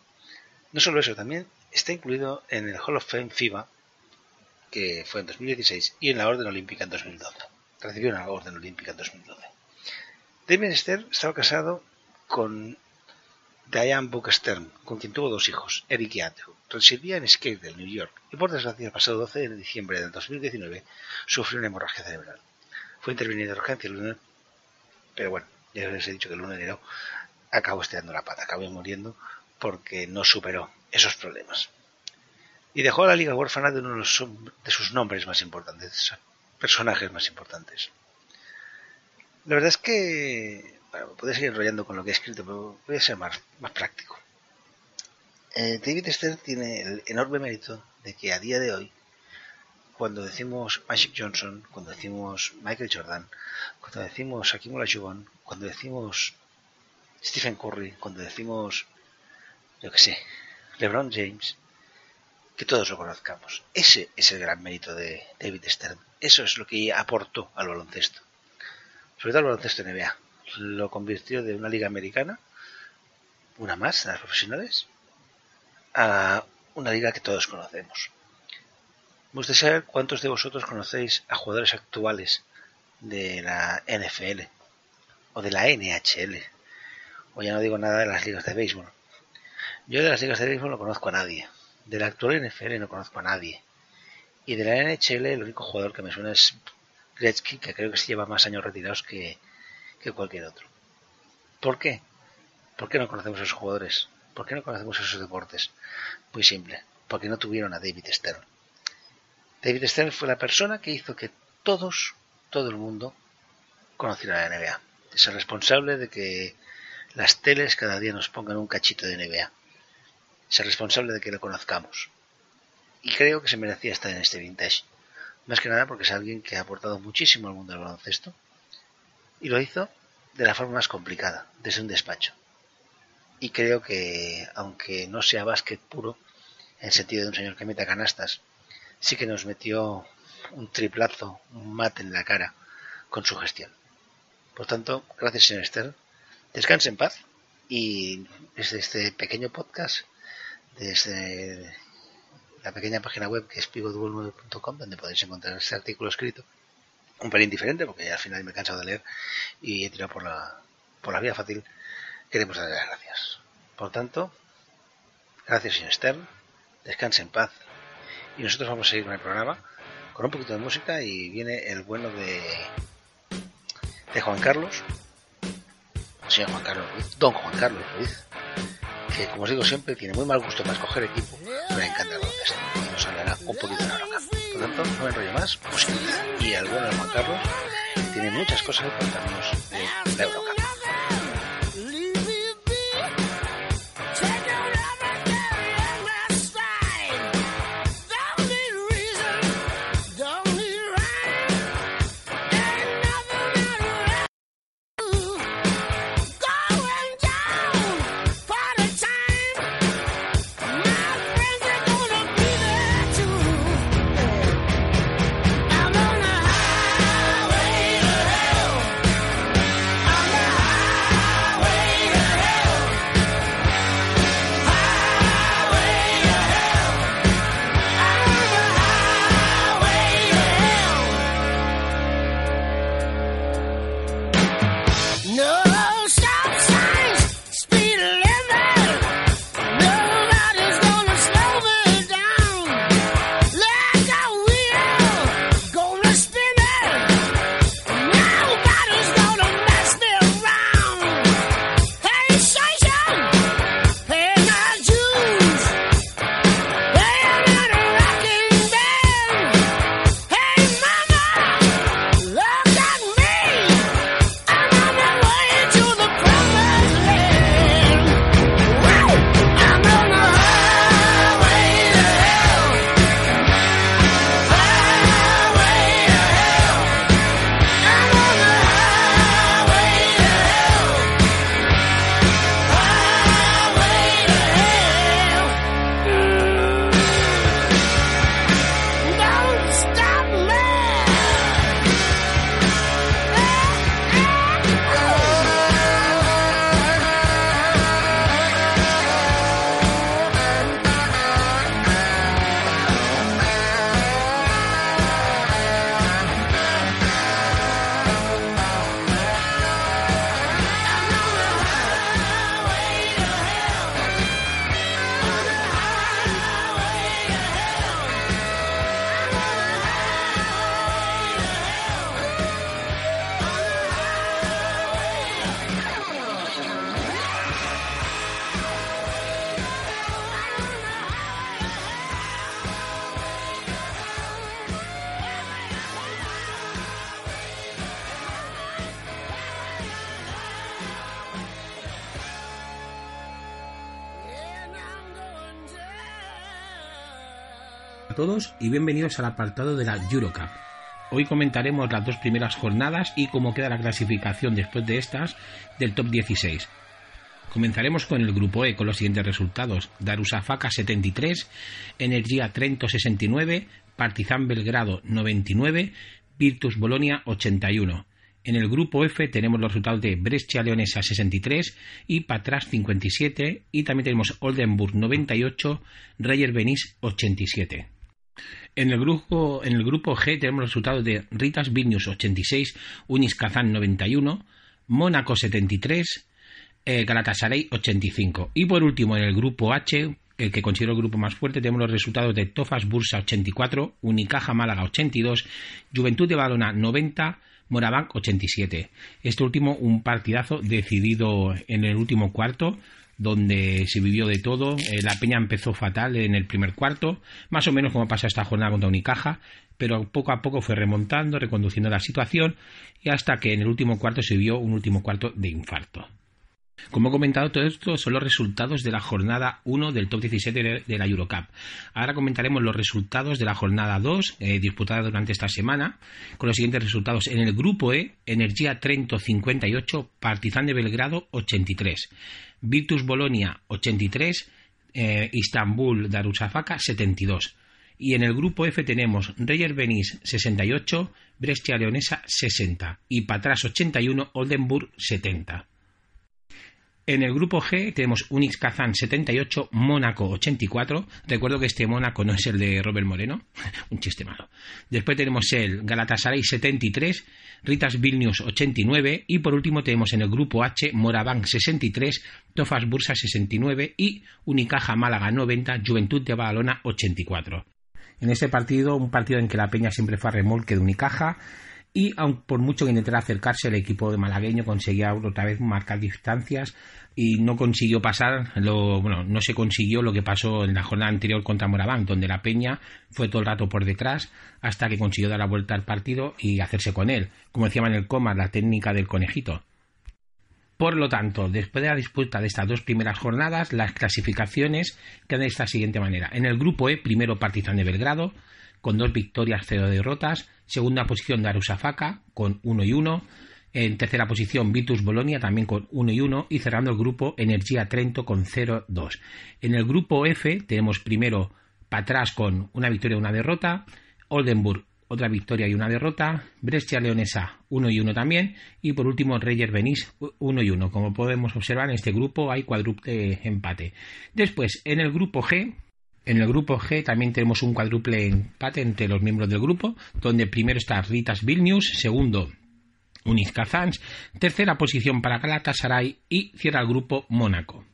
Speaker 3: No solo eso, también está incluido en el Hall of Fame FIBA, que fue en 2016, y en la Orden Olímpica en 2012. Recibió una Orden Olímpica en 2012. Damien Esther estaba casado con Diane Stern, con quien tuvo dos hijos, Eric y Andrew. Residía en Scadell, New York, y por desgracia el pasado 12 de diciembre del 2019 sufrió una hemorragia cerebral. Fue intervenido de urgencia el lunes, pero bueno, ya les he dicho que el 1 de enero acabó estirando la pata, acabó muriendo porque no superó esos problemas. Y dejó a la liga huérfana de uno de sus nombres más importantes, personajes más importantes. La verdad es que bueno, seguir enrollando con lo que he escrito, pero voy a ser más, más práctico. Eh, David Stern tiene el enorme mérito de que a día de hoy, cuando decimos Magic Johnson, cuando decimos Michael Jordan, cuando decimos Hakim Olajuwon, cuando decimos Stephen Curry, cuando decimos, yo que sé, LeBron James, que todos lo conozcamos. Ese es el gran mérito de David Stern. Eso es lo que aportó al baloncesto. Sobre todo al baloncesto NBA lo convirtió de una liga americana, una más, las profesionales, a una liga que todos conocemos. Me gustaría saber cuántos de vosotros conocéis a jugadores actuales de la NFL o de la NHL, o ya no digo nada de las ligas de béisbol. Yo de las ligas de béisbol no conozco a nadie, de la actual NFL no conozco a nadie, y de la NHL el único jugador que me suena es Gretzky, que creo que se lleva más años retirados que, cualquier otro. ¿Por qué? ¿Por qué no conocemos a esos jugadores? ¿Por qué no conocemos esos deportes? Muy simple, porque no tuvieron a David Stern. David Stern fue la persona que hizo que todos, todo el mundo, conociera la NBA. Es el responsable de que las teles cada día nos pongan un cachito de NBA. Es el responsable de que lo conozcamos. Y creo que se merecía estar en este vintage. Más que nada porque es alguien que ha aportado muchísimo al mundo del baloncesto y lo hizo de la forma más complicada, desde un despacho. Y creo que, aunque no sea básquet puro, en sentido de un señor que meta canastas, sí que nos metió un triplazo, un mate en la cara con su gestión. Por tanto, gracias señor Esther. Descanse en paz y desde este pequeño podcast, desde la pequeña página web que es pigodubol9.com, donde podéis encontrar este artículo escrito,
Speaker 4: un pelín diferente porque al final me he cansado de leer y he tirado por la, por la vía fácil. Queremos darle las gracias. Por tanto, gracias señor Stern, descanse en paz. Y nosotros vamos a seguir con el programa con un poquito de música y viene el bueno de, de Juan Carlos, señor Juan Carlos Ruiz, don Juan Carlos Ruiz, que como os digo siempre tiene muy mal gusto para escoger equipo, pero le encanta el baloncesto y nos hablará un poquito de la roca. Por lo tanto, no me enrollo más, música y el bueno de Juan Carlos tiene muchas cosas que contarnos de la
Speaker 5: Todos y bienvenidos al apartado de la Eurocup. Hoy comentaremos las dos primeras jornadas y cómo queda la clasificación después de estas del top 16. Comenzaremos con el grupo E con los siguientes resultados: Darusafaka 73, Energía Trento 69, Partizan Belgrado 99, Virtus Bolonia 81. En el grupo F tenemos los resultados de Brescia Leonesa 63 y Patras 57 y también tenemos Oldenburg 98, Reyer Benis 87. En el grupo, en el grupo G tenemos los resultados de Ritas Vilnius 86, Unis Kazan 91, Mónaco 73, eh, Galatasaray 85. Y por último, en el grupo H, el que considero el grupo más fuerte, tenemos los resultados de Tofas Bursa 84, Unicaja Málaga 82, Juventud de Badona 90, Morabanc 87. Este último un partidazo decidido en el último cuarto donde se vivió de todo. Eh, la Peña empezó fatal en el primer cuarto, más o menos como pasa esta jornada contra Unicaja, pero poco a poco fue remontando, reconduciendo la situación y hasta que en el último cuarto se vio un último cuarto de infarto. Como he comentado, todo esto son los resultados de la jornada 1 del top 17 de la Eurocup. Ahora comentaremos los resultados de la jornada 2, eh, disputada durante esta semana, con los siguientes resultados. En el grupo E, Energía Trento 58, Partizan de Belgrado 83. Virtus Bolonia 83, eh, Istanbul Darussafaka 72. Y en el grupo F tenemos Reyer Benis 68, Brescia Leonesa 60 y Patras 81, Oldenburg 70. En el grupo G tenemos Unix Kazan 78, Mónaco 84. Recuerdo que este Mónaco no es el de Robert Moreno, un chiste malo. Después tenemos el Galatasaray 73, Ritas Vilnius 89 y por último tenemos en el grupo H Moraván 63, Tofas Bursa 69 y Unicaja Málaga 90, Juventud de Badalona 84. En este partido, un partido en que la Peña siempre fue a remolque de Unicaja, y aun por mucho que intentara acercarse el equipo de malagueño conseguía otra vez marcar distancias y no consiguió pasar lo bueno no se consiguió lo que pasó en la jornada anterior contra Moraván donde la Peña fue todo el rato por detrás hasta que consiguió dar la vuelta al partido y hacerse con él como decían en el coma la técnica del conejito por lo tanto, después de la disputa de estas dos primeras jornadas, las clasificaciones quedan de esta siguiente manera. En el grupo E, primero Partizan de Belgrado, con dos victorias, cero derrotas. Segunda posición Darusafaka con 1 y 1. En tercera posición Vitus Bolonia también con 1 y 1 y cerrando el grupo Energía Trento con 0-2. En el grupo F tenemos primero Patras con una victoria y una derrota, Oldenburg otra victoria y una derrota, Brescia Leonesa 1 y 1 también y por último Reyer Benis 1 y 1. Como podemos observar en este grupo hay cuádruple empate. Después en el grupo G en el grupo G también tenemos un cuádruple empate entre los miembros del grupo, donde primero está Ritas Vilnius, segundo Uniz Kazans, tercera posición para Galatasaray y cierra el grupo Mónaco.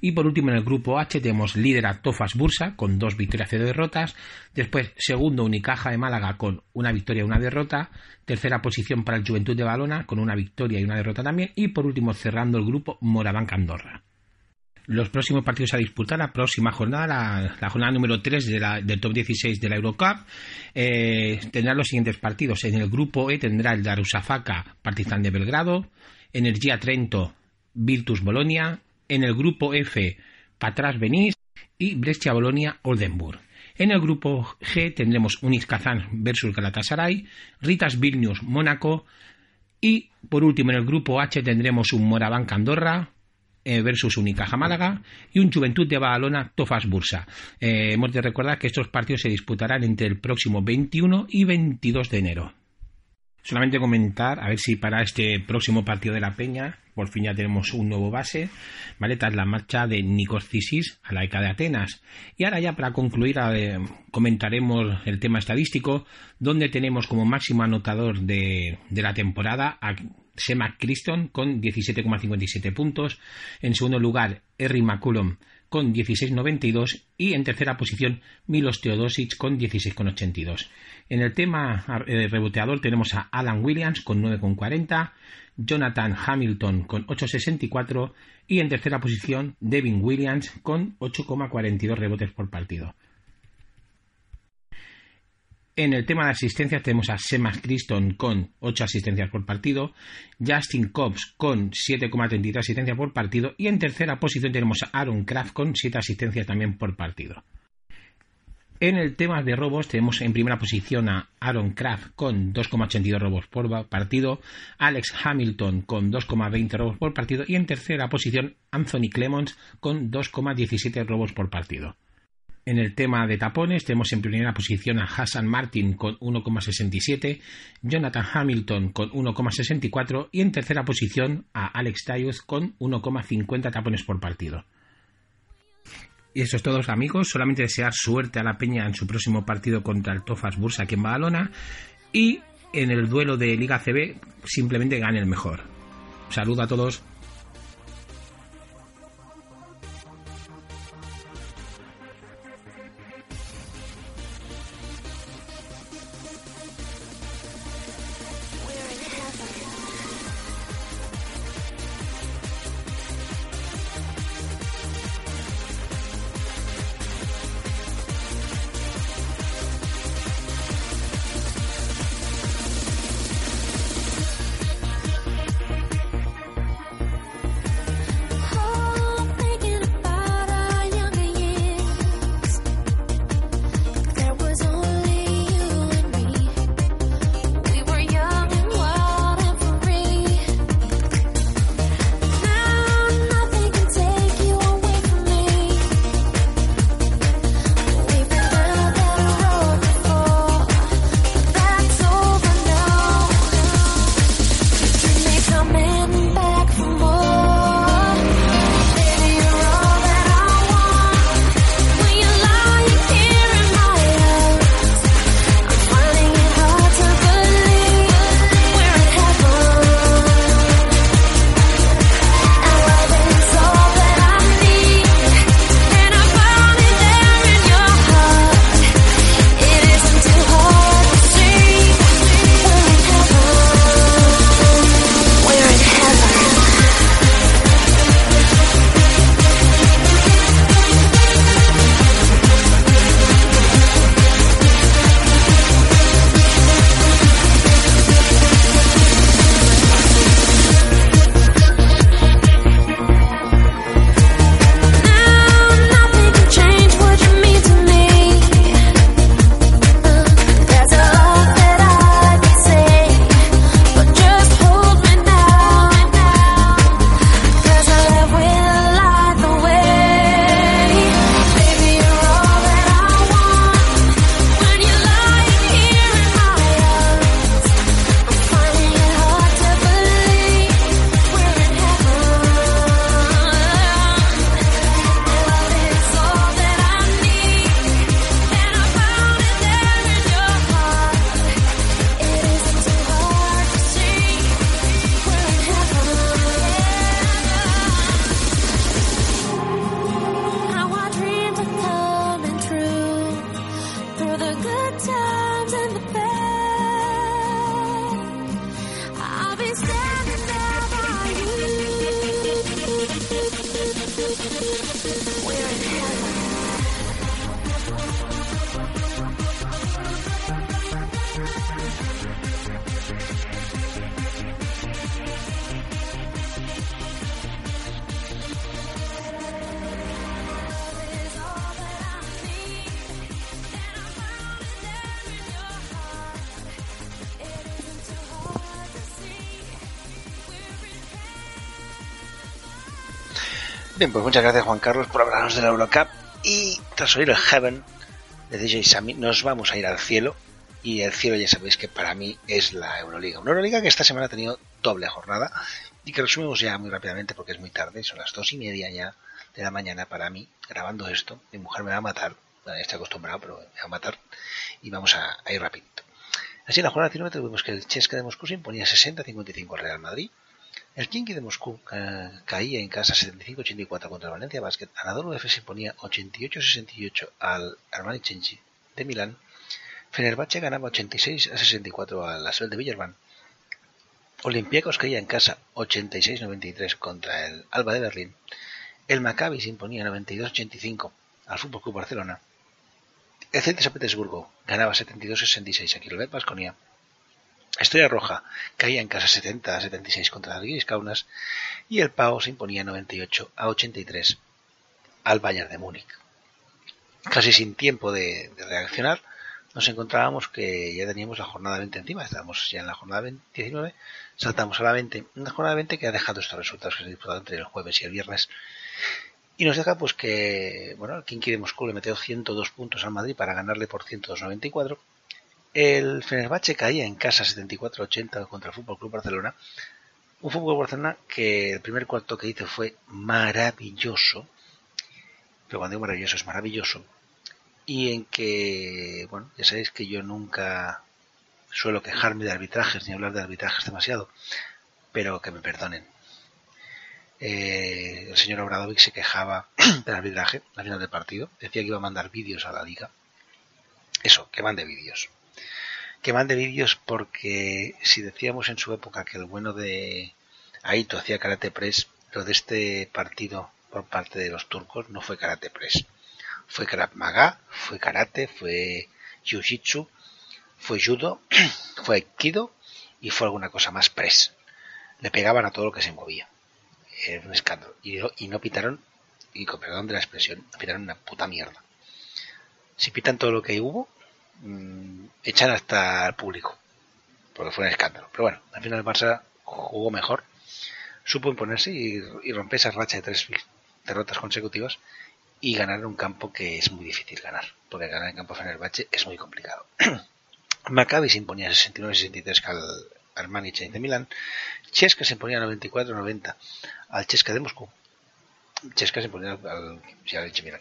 Speaker 5: Y por último en el grupo H tenemos líder a Tofas Bursa con dos victorias y cero derrotas, después segundo Unicaja de Málaga con una victoria y una derrota, tercera posición para el Juventud de Balona con una victoria y una derrota también y por último cerrando el grupo Morabanca Andorra los próximos partidos a disputar, la próxima jornada, la, jornada número 3 del top 16 de la Eurocup, eh, tendrá los siguientes partidos. En el grupo E tendrá el Darusafaka, Partizan de Belgrado, Energía Trento, Virtus Bolonia, en el grupo F, Patras Benís y Brescia Bolonia Oldenburg. En el grupo G tendremos Unix Kazan versus Galatasaray, Ritas Vilnius Mónaco y por último en el grupo H tendremos un Morabanca Andorra, eh, versus Unicaja Málaga y un Juventud de Badalona Tofas Bursa. Eh, hemos de recordar que estos partidos se disputarán entre el próximo 21 y 22 de enero. Solamente comentar, a ver si para este próximo partido de la Peña, por fin ya tenemos un nuevo base, ¿vale? Tras la marcha de Nikos Cisis a la ECA de Atenas. Y ahora ya para concluir comentaremos el tema estadístico, donde tenemos como máximo anotador de, de la temporada a Sema Criston con 17,57 puntos. En segundo lugar, Harry McCullum con 16,92 y en tercera posición Milos Teodosic con 16,82. En el tema eh, reboteador tenemos a Alan Williams con 9,40, Jonathan Hamilton con 8,64 y en tercera posición Devin Williams con 8,42 rebotes por partido. En el tema de asistencias tenemos a Semas Criston con 8 asistencias por partido, Justin Cobbs con 7,33 asistencias por partido y en tercera posición tenemos a Aaron Kraft con 7 asistencias también por partido. En el tema de robos tenemos en primera posición a Aaron Kraft con 2,82 robos por partido, Alex Hamilton con 2,20 robos por partido y en tercera posición Anthony Clemons con 2,17 robos por partido. En el tema de tapones tenemos en primera posición a Hassan Martin con 1,67, Jonathan Hamilton con 1,64 y en tercera posición a Alex Tayus con 1,50 tapones por partido. Y eso es todo amigos, solamente desear suerte a la Peña en su próximo partido contra el Tofas Bursa aquí en Badalona y en el duelo de Liga CB simplemente gane el mejor. Saludo a todos.
Speaker 3: Bien, pues muchas gracias Juan Carlos por hablarnos de la Eurocup y tras oír el Heaven de DJ Sammy nos vamos a ir al cielo y el cielo ya sabéis que para mí es la Euroliga. Una Euroliga que esta semana ha tenido doble jornada y que resumimos ya muy rápidamente porque es muy tarde, son las dos y media ya de la mañana para mí grabando esto. Mi mujer me va a matar, bueno, estoy acostumbrado, pero me va a matar y vamos a, ir rapidito. Así en la jornada 19 tuvimos que el Chesca de Moscú se imponía 60-55 al Real Madrid. El Kinky de Moscú eh, caía en casa 75-84 contra el Valencia Basket. Anadolu F se imponía 88-68 al Armani Chenchi de Milán. Fenerbahce ganaba 86 64 al Asbel de Villarban. Olympiacos caía en casa 86-93 contra el Alba de Berlín. El Maccabi se imponía 92-85 al Fútbol Club Barcelona. El Celta San Petersburgo ganaba 72-66 a Quirolet Basconia. Estrella Roja caía en casa 70-76 contra el Kaunas y el Pau se imponía 98 a 83 al Bayern de Múnich. Casi sin tiempo de, de reaccionar, nos encontrábamos que ya teníamos la jornada 20 encima, estábamos ya en la jornada 19, saltamos a la 20, una jornada 20 que ha dejado estos resultados que se han disputado entre el jueves y el viernes. Y nos deja pues que, bueno, el Kinky de Moscú le metió 102 puntos al Madrid para ganarle por 194. El Fenerbahce caía en casa 74-80 contra el Fútbol Club Barcelona. Un Fútbol Barcelona que el primer cuarto que hizo fue maravilloso. Pero cuando digo maravilloso es maravilloso y en que, bueno, ya sabéis que yo nunca suelo quejarme de arbitrajes ni hablar de arbitrajes demasiado, pero que me perdonen. Eh, el señor Obradovic se quejaba del arbitraje al final del partido, decía que iba a mandar vídeos a la liga. Eso, que mande vídeos. Que mande vídeos porque si decíamos en su época que el bueno de Aito hacía karate press, lo de este partido por parte de los turcos no fue karate press fue Krav Maga, fue Karate, fue Jiu-Jitsu, fue Judo, fue Aikido y fue alguna cosa más press. Le pegaban a todo lo que se movía. Era un escándalo. Y, y no pitaron, y con perdón de la expresión, pitaron una puta mierda. Si pitan todo lo que hubo, mmm, echan hasta al público. Porque fue un escándalo. Pero bueno, al final el Barça jugó mejor. Supo imponerse y, romper esa racha de tres derrotas consecutivas y ganar en un campo que es muy difícil ganar, porque ganar en campo Fenerbahce es muy complicado. Maccabi se imponía 69-63 al Armani Chain de Milán, Chesca se imponía 94-90 al Chesca de Moscú, Chesca se imponía al, ya he dicho, mira,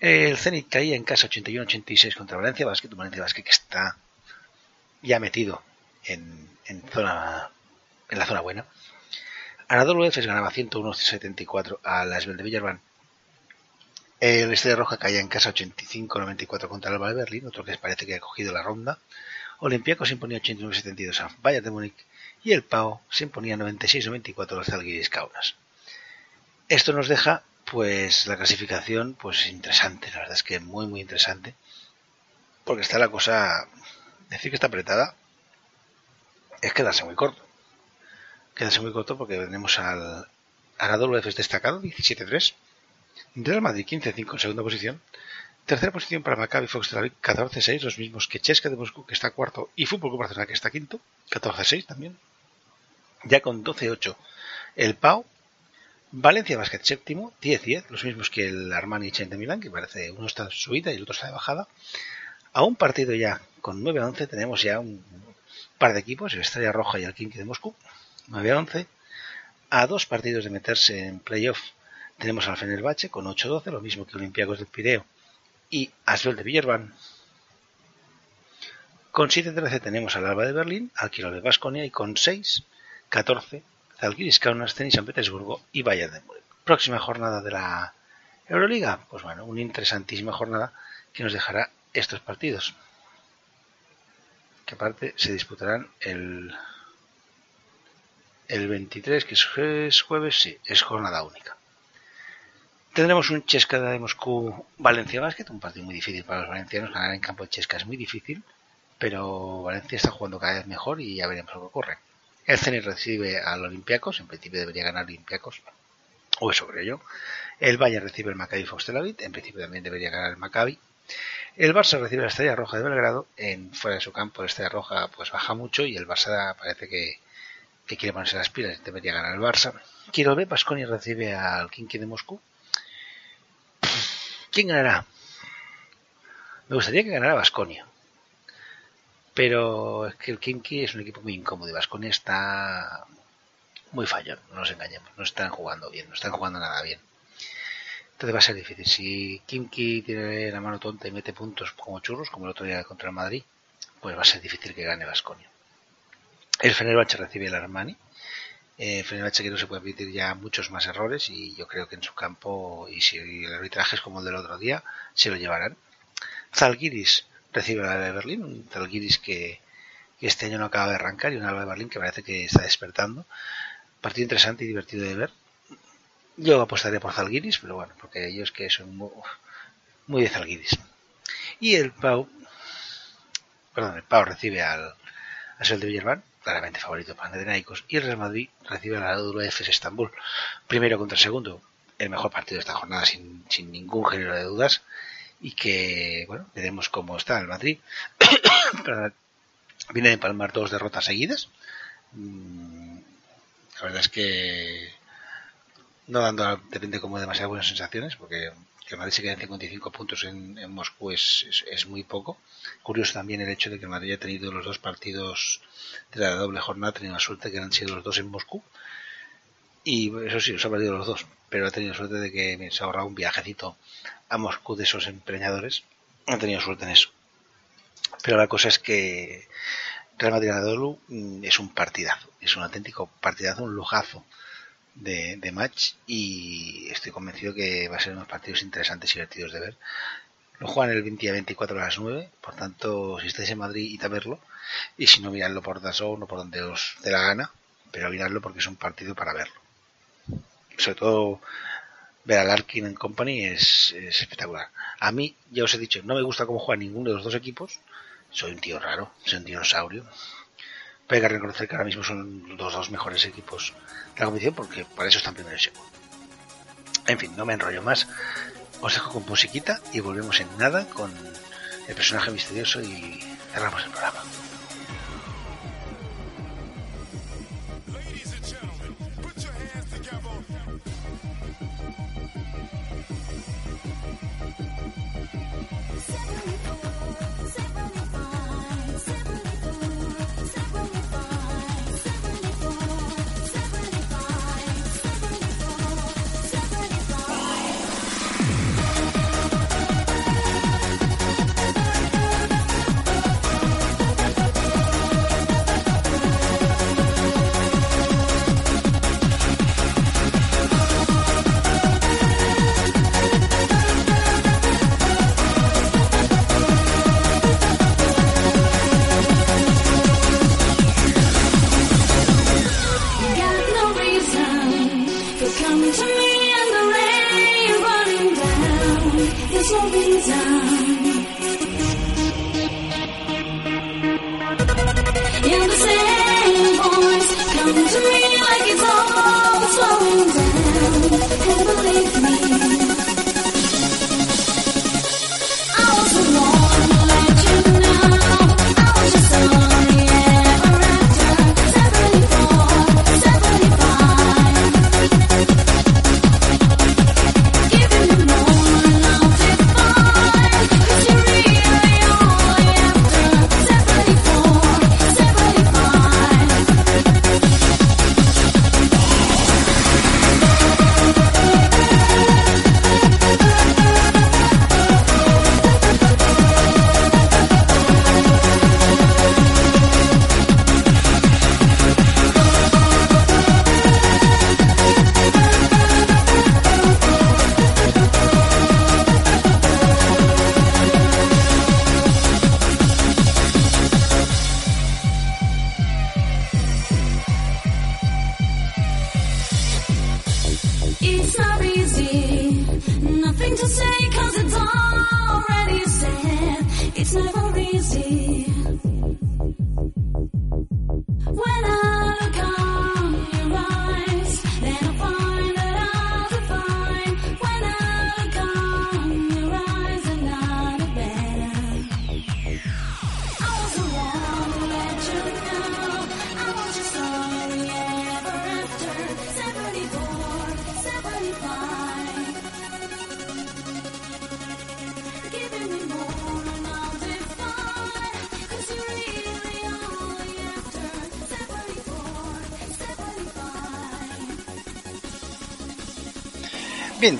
Speaker 3: El Zenit caía en casa 81-86 contra Valencia Basket, Valencia Basket que está ya metido en, zona en la zona buena. Anadolu Efes ganaba 101-74 a la Esbel de Villarban el Estrella Roja caía en casa 85-94 contra el Alba de Berlín, otro que parece que ha cogido la ronda. Olympiacos se imponía 89-72 a Bayern de Múnich y el PAO se imponía 96-94 al Zalgiris Kaunas. Esto nos deja pues la clasificación pues interesante, la verdad es que muy muy interesante, porque está la cosa, decir que está apretada es quedarse muy corto. Quedarse muy corto porque tenemos al Anadolu Efes destacado 17-3 Real Madrid 15-5 en segunda posición. Tercera posición para Maccabi Fox Tel Aviv 14-6, los mismos que Chesca de Moscú que está cuarto y Fútbol Club Barcelona que está quinto, 14-6 también. Ya con 12-8 el Pau. Valencia Basket séptimo, 10-10, los mismos que el Armani Chain de Milán, que parece uno está de subida y el otro está de bajada. A un partido ya con 9-11 tenemos ya un par de equipos, el Estrella Roja y el Kinky de Moscú, 9-11. A dos partidos de meterse en playoff tenemos al Fenerbahce con 8-12, lo mismo que Olympiacos del Pireo y Asbel de Villerban. Con 7-13 tenemos al Alba de Berlín, al Quirol de Basconia y con 6-14 Zalgiris Kaunas, Zenit San Petersburgo y Bayern de Múnich. Próxima jornada de la Euroliga, pues bueno, una interesantísima jornada que nos dejará estos partidos. Que aparte se disputarán el, el 23, que es jueves, sí, es jornada única. Tendremos un Chesca de Moscú Valencia Basket, un partido muy difícil para los valencianos. Ganar en campo de Chesca es muy difícil, pero Valencia está jugando cada vez mejor y ya veremos lo que ocurre. El Zenit recibe al Olympiacos, en principio debería ganar Olympiacos, o eso creo yo. El Bayern recibe el Maccabi Fox Tel Aviv, en principio también debería ganar el Maccabi. El Barça recibe la Estrella Roja de Belgrado, en fuera de su campo la Estrella Roja pues baja mucho y el Barça parece que quiere ponerse las pilas, debería ganar el Barça. Quiero ver, Pasconi recibe al Kinky de Moscú. ¿Quién ganará? Me gustaría que ganara Basconia. Pero es que el Kinky es un equipo muy incómodo y Basconia está muy fallón, no nos engañemos. No están jugando bien, no están jugando nada bien. Entonces va a ser difícil. Si Kinky tiene la mano tonta y mete puntos como churros, como el otro día contra el Madrid, pues va a ser difícil que gane Basconia. El Fenerbahce recibe el Armani. Eh, Fenerbahce que no se puede permitir ya muchos más errores y yo creo que en su campo, y si el arbitraje es como el del otro día, se lo llevarán. Zalgiris recibe la de Berlín, un Zalgiris que, que este año no acaba de arrancar y un Alba de Berlín que parece que está despertando. Partido interesante y divertido de ver. Yo apostaría por Zalgiris, pero bueno, porque ellos que son muy, muy de Zalgiris. Y el Pau, perdón, el Pau recibe al, al Sol de Villarban, claramente favorito para Panathinaikos, y el Real Madrid recibe a la WFS Estambul, primero contra segundo, el mejor partido de esta jornada sin, sin ningún género de dudas, y que, bueno, veremos cómo está el Madrid. Viene de palmar dos derrotas seguidas. Mm, la verdad es que no dando depende como demasiadas buenas sensaciones, porque que Madrid se quede en 55 puntos en, Moscú es, es, muy poco. Curioso también el hecho de que el Madrid haya tenido los dos partidos de la doble jornada, ha tenido la suerte que han sido los dos en Moscú. Y eso sí, los ha perdido los dos, pero ha tenido suerte de que se ha ahorrado un viajecito a Moscú de esos empreñadores. Han tenido suerte en eso. Pero la cosa es que Real Madrid Anadolu es un partidazo, es un auténtico partidazo, un lujazo de, match y estoy convencido que va a ser unos partidos interesantes y divertidos de ver. Lo juegan el 20 a 24 a las 9, por tanto, si estáis en Madrid, id a verlo. Y si no, miradlo por DAZN o por donde os dé la gana, pero miradlo porque es un partido para verlo. Sobre todo, ver al Arkin en Company es, es, espectacular. A mí, ya os he dicho, no me gusta cómo juega ninguno de los dos equipos. Soy un tío raro, soy un dinosaurio. Pero hay que reconocer que ahora mismo son los dos mejores equipos de la competición porque para eso están primero y segundo. En fin, no me enrollo más. Os dejo con musiquita y volvemos en nada con el personaje misterioso y cerramos el programa.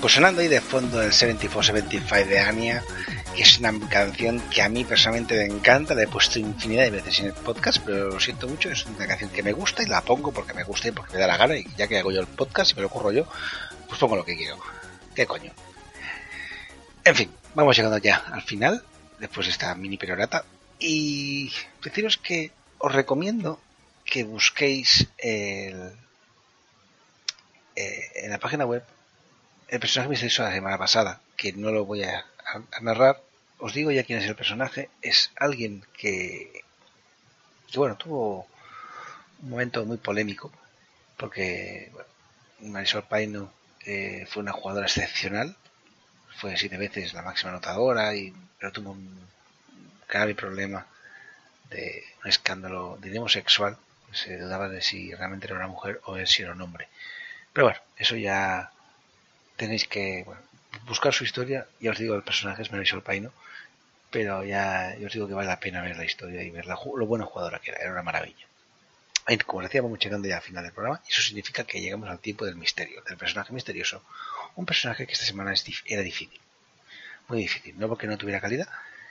Speaker 3: Bien, sonando ahí de fondo el 7475 de Anya, que es una canción que a mí personalmente me encanta, la he puesto infinidad de veces en el podcast, pero lo siento mucho, es una canción que me gusta y la pongo porque me gusta y porque me da la gana, y ya que hago yo el podcast y me lo ocurro yo, pues pongo lo que quiero. ¿Qué coño? En fin, vamos llegando ya al final, después de esta mini perorata, y deciros que os recomiendo que busquéis el, eh, en la página web el personaje misterioso de la semana pasada, que no lo voy a, narrar, os digo ya quién es el personaje, es alguien que, bueno, tuvo un momento muy polémico, porque Marisol Paino eh, fue una jugadora excepcional, fue siete veces la máxima anotadora, y, pero tuvo un grave problema de un escándalo, diríamos, sexual, se dudaba de si realmente era una mujer o si era un hombre. Pero bueno, eso ya tenéis que buscar su historia. Ya os digo, el personaje es Marisol Paino, pero ya os digo que vale la pena ver la historia y ver lo buena jugadora que era. Era una maravilla. Y como decíamos, vamos ya al final del programa. Eso significa que llegamos al tiempo del misterio, del personaje misterioso. Un personaje que esta semana era difícil. Muy difícil. No porque no tuviera calidad,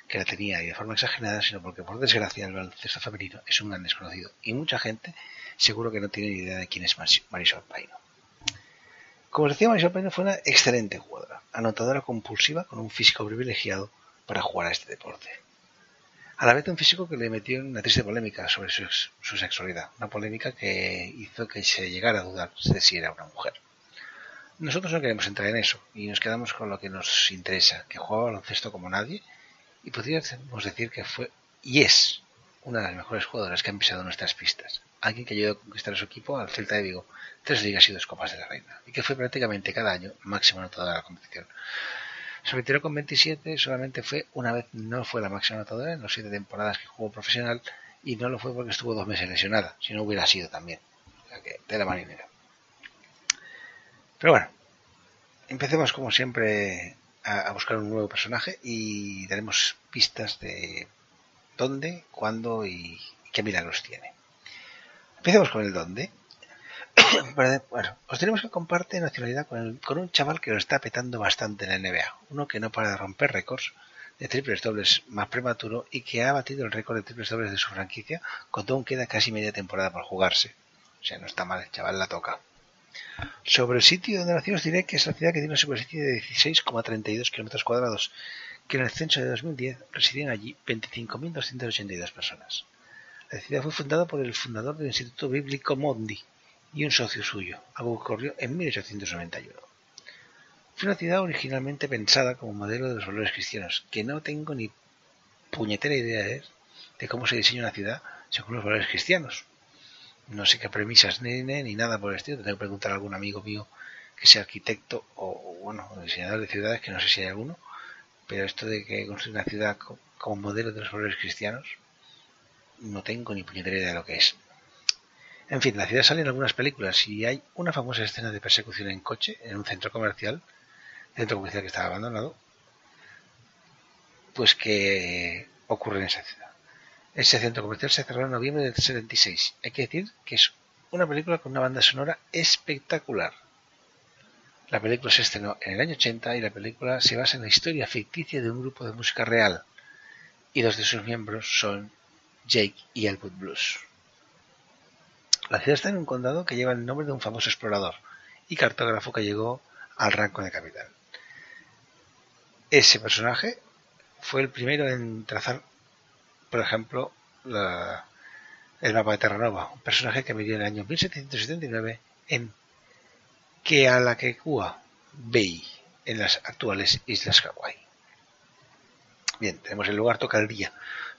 Speaker 3: que la tenía y de forma exagerada, sino porque por desgracia el baloncesto femenino es un gran desconocido. Y mucha gente seguro que no tiene ni idea de quién es Marisol Paino. Como decía, Marisol Paino fue una excelente jugadora, anotadora compulsiva con un físico privilegiado para jugar a este deporte. A la vez un físico que le metió en una triste polémica sobre su, su sexualidad, una polémica que hizo que se llegara a dudar de si era una mujer. Nosotros no queremos entrar en eso y nos quedamos con lo que nos interesa, que jugaba baloncesto como nadie y podríamos decir que fue y es una de las mejores jugadoras que han pisado nuestras pistas. Alguien que ayudó a conquistar a su equipo al Celta de Vigo tres ligas y dos copas de la reina, y que fue prácticamente cada año máxima anotadora de la competición. Se retiró con 27, solamente fue una vez, no fue la máxima anotadora en las siete temporadas que jugó profesional, y no lo fue porque estuvo dos meses lesionada, si no hubiera sido también, o sea que de la marinera. Pero bueno, empecemos como siempre a, buscar un nuevo personaje y daremos pistas de dónde, cuándo y qué milagros tiene. Empecemos con el dónde. bueno, os tenemos que comparte nacionalidad con, con, un chaval que lo está petando bastante en la NBA. Uno que no para de romper récords de triples dobles más prematuro y que ha batido el récord de triples dobles de su franquicia cuando aún queda casi media temporada por jugarse. O sea, no está mal, el chaval la toca. Sobre el sitio donde nació os diré que es la ciudad que tiene una superficie de 16,32 km cuadrados, que en el censo de 2010 residían allí 25.282 personas. La ciudad fue fundada por el fundador del Instituto Bíblico Mondi, y un socio suyo, algo que ocurrió en 1891. Fue una ciudad originalmente pensada como modelo de los valores cristianos, que no tengo ni puñetera idea de cómo se diseña una ciudad según los valores cristianos. No sé qué premisas ni, ni nada por el estilo, tengo que preguntar a algún amigo mío que sea arquitecto o, bueno, diseñador de ciudades, que no sé si hay alguno, pero esto de que construye una ciudad como modelo de los valores cristianos, no tengo ni puñetera idea de lo que es. En fin, la ciudad sale en algunas películas y hay una famosa escena de persecución en coche en un centro comercial, centro comercial que estaba abandonado, pues que ocurre en esa ciudad. Ese centro comercial se cerró en noviembre del 76. Hay que decir que es una película con una banda sonora espectacular. La película se estrenó en el año 80 y la película se basa en la historia ficticia de un grupo de música real. Y dos de sus miembros son Jake y Elwood Blues. La ciudad está en un condado que lleva el nombre de un famoso explorador y cartógrafo que llegó al rango de capital. Ese personaje fue el primero en trazar, por ejemplo, el mapa de Terranova, un personaje que vivió en el año 1779 en Kealakekua Bay, en las actuales Islas Hawái. Bien, tenemos el lugar toca el día.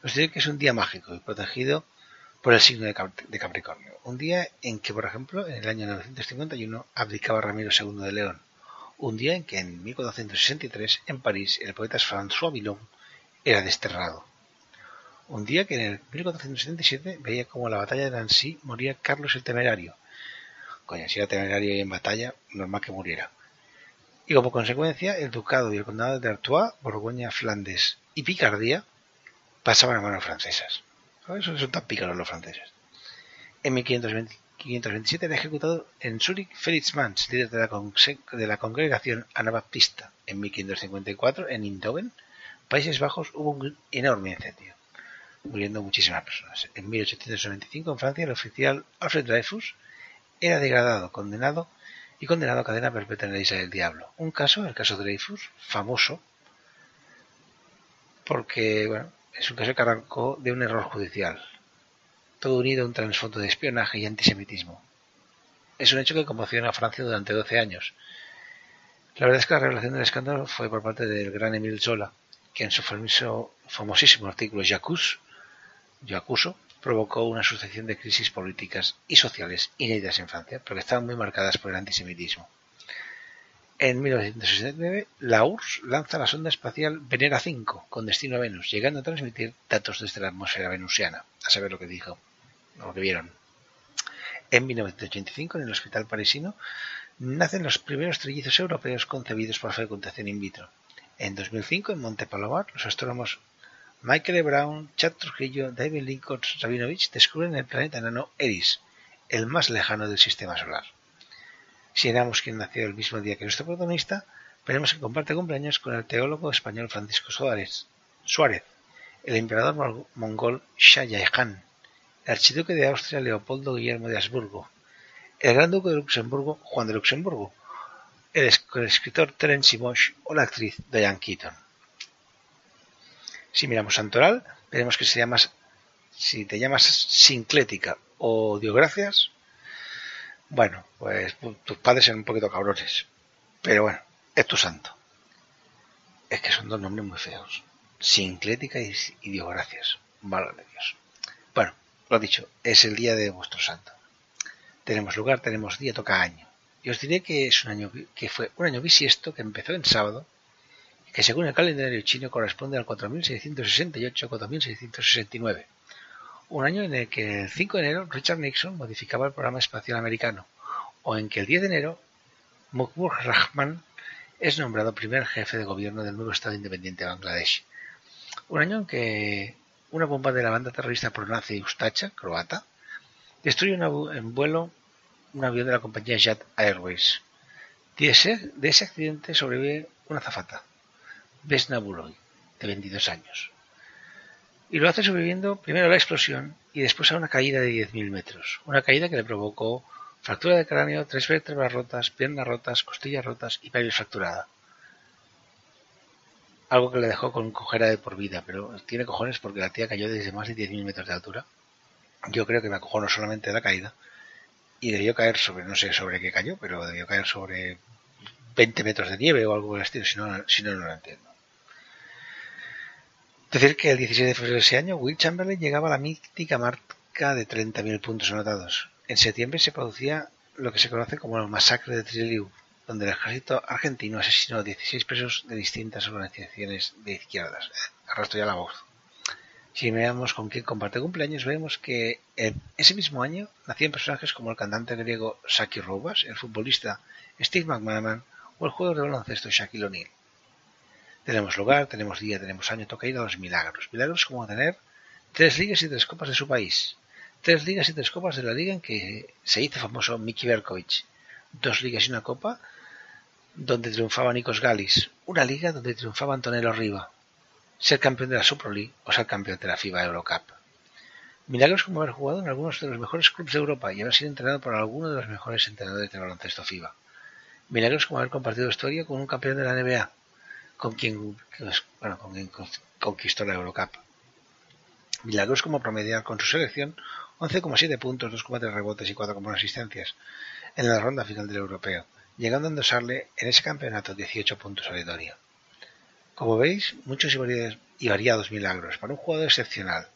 Speaker 3: Nos dice que es un día mágico y protegido por el signo de Capricornio. Un día en que, por ejemplo, en el año 951 abdicaba Ramiro II de León. Un día en que en 1463 en París el poeta François Villon era desterrado. Un día que en el 1477 veía como la batalla de Nancy moría Carlos el Temerario. Coño, si era temerario y en batalla, normal que muriera. Y como consecuencia, el ducado y el condado de Artois, Borgoña, Flandes y Picardía pasaban a manos francesas. Eso son tan pícaros los franceses. En 1520, 1527 era ejecutado en Zurich Felix Mans, líder de la, de la congregación anabaptista. En 1554, en Indoven, Países Bajos, hubo un enorme incendio, muriendo muchísimas personas. En 1895, en Francia, el oficial Alfred Dreyfus era degradado, condenado y condenado a cadena perpetua en la isla del Diablo. Un caso, el caso Dreyfus, famoso, porque bueno, es un caso que arrancó de un error judicial todo unido a un trasfondo de espionaje y antisemitismo. Es un hecho que conmociona a Francia durante 12 años. La verdad es que la revelación del escándalo fue por parte del gran Emile Zola, que en su famosísimo artículo Jacus, Yo acuso, provocó una sucesión de crisis políticas y sociales inéditas en Francia, pero que estaban muy marcadas por el antisemitismo. En 1969, la URSS lanza la sonda espacial Venera 5 con destino a Venus, llegando a transmitir datos desde la atmósfera venusiana, a saber lo que dijo lo que vieron. En 1985, en el hospital parisino, nacen los primeros trillizos europeos concebidos por fecundación in vitro. En 2005, en Monte Palomar, los astrónomos Michael e. Brown, Chad Trujillo, David Lincoln Rabinovich descubren el planeta enano Eris, el más lejano del sistema solar. Si éramos quien nació el mismo día que nuestro protagonista, veremos que comparte cumpleaños con el teólogo español Francisco Suárez, el emperador mongol Shah Jahan, el archiduque de Austria Leopoldo Guillermo de Habsburgo, el gran duque de Luxemburgo Juan de Luxemburgo, el, escritor Terence Mosh o la actriz Diane Keaton. Si miramos Santoral, veremos que se llama, si te llamas Sinclética o Diogracias, bueno, pues tus padres eran un poquito cabrones, pero bueno, es tu santo. Es que son dos nombres muy feos. Sinclética y, Diogracias. Válgame Dios. Bueno, lo dicho, es el día de vuestro santo. Tenemos lugar, tenemos día, toca año. Y os diré que es un año que fue un año bisiesto que empezó en sábado y que según el calendario chino corresponde al 4668-4669. Un año en el que el 5 de enero Richard Nixon modificaba el programa espacial americano o en que el 10 de enero Mukbur Rahman es nombrado primer jefe de gobierno del nuevo Estado independiente de Bangladesh. Un año en que una bomba de la banda terrorista pro-nazi Ustacha, croata, destruye en vuelo un avión de la compañía Jet Airways. De ese, de ese accidente sobrevive una zafata, Vesna Buloy, de 22 años. Y lo hace sobreviviendo primero a la explosión y después a una caída de 10.000 metros. Una caída que le provocó fractura de cráneo, tres vértebras rotas, piernas rotas, costillas rotas y pelvis fracturada algo que le dejó con cojera de por vida, pero tiene cojones porque la tía cayó desde más de 10.000 metros de altura. Yo creo que me acojonó solamente la caída y debió caer sobre, no sé sobre qué cayó, pero debió caer sobre 20 metros de nieve o algo del estilo, si no, si no, no lo entiendo. Decir que el 16 de febrero de ese año, Will Chamberlain llegaba a la mítica marca de 30.000 puntos anotados. En septiembre se producía lo que se conoce como la masacre de Trelew, donde el ejército argentino asesinó a 16 presos de distintas organizaciones de izquierdas. Arrastro ya la voz. Si miramos con quién comparte cumpleaños, vemos que ese mismo año nacían personajes como el cantante griego Saki Robas, el futbolista Steve McManaman o el jugador de baloncesto Shaquille O'Neal. Tenemos lugar, tenemos día, tenemos año, toca ir a los milagros. Milagros como tener tres ligas y tres copas de su país. Tres ligas y tres copas de la liga en que se hizo famoso Mickey Berkovich. Dos ligas y una copa donde triunfaba Nikos Galis, una liga donde triunfaba Antonello Riva, ser campeón de la Super League o ser campeón de la FIBA Eurocup. Milagros como haber jugado en algunos de los mejores clubes de Europa y haber sido entrenado por alguno de los mejores entrenadores de baloncesto FIBA. Milagros como haber compartido historia con un campeón de la NBA, con quien, con quien conquistó la Eurocup. Milagros como promediar con su selección 11,7 puntos, 2,3 rebotes y 4,1 asistencias en la ronda final del europeo llegando a endosarle en ese campeonato 18 puntos aleatorio. Como veis, muchos y variados milagros para un jugador excepcional.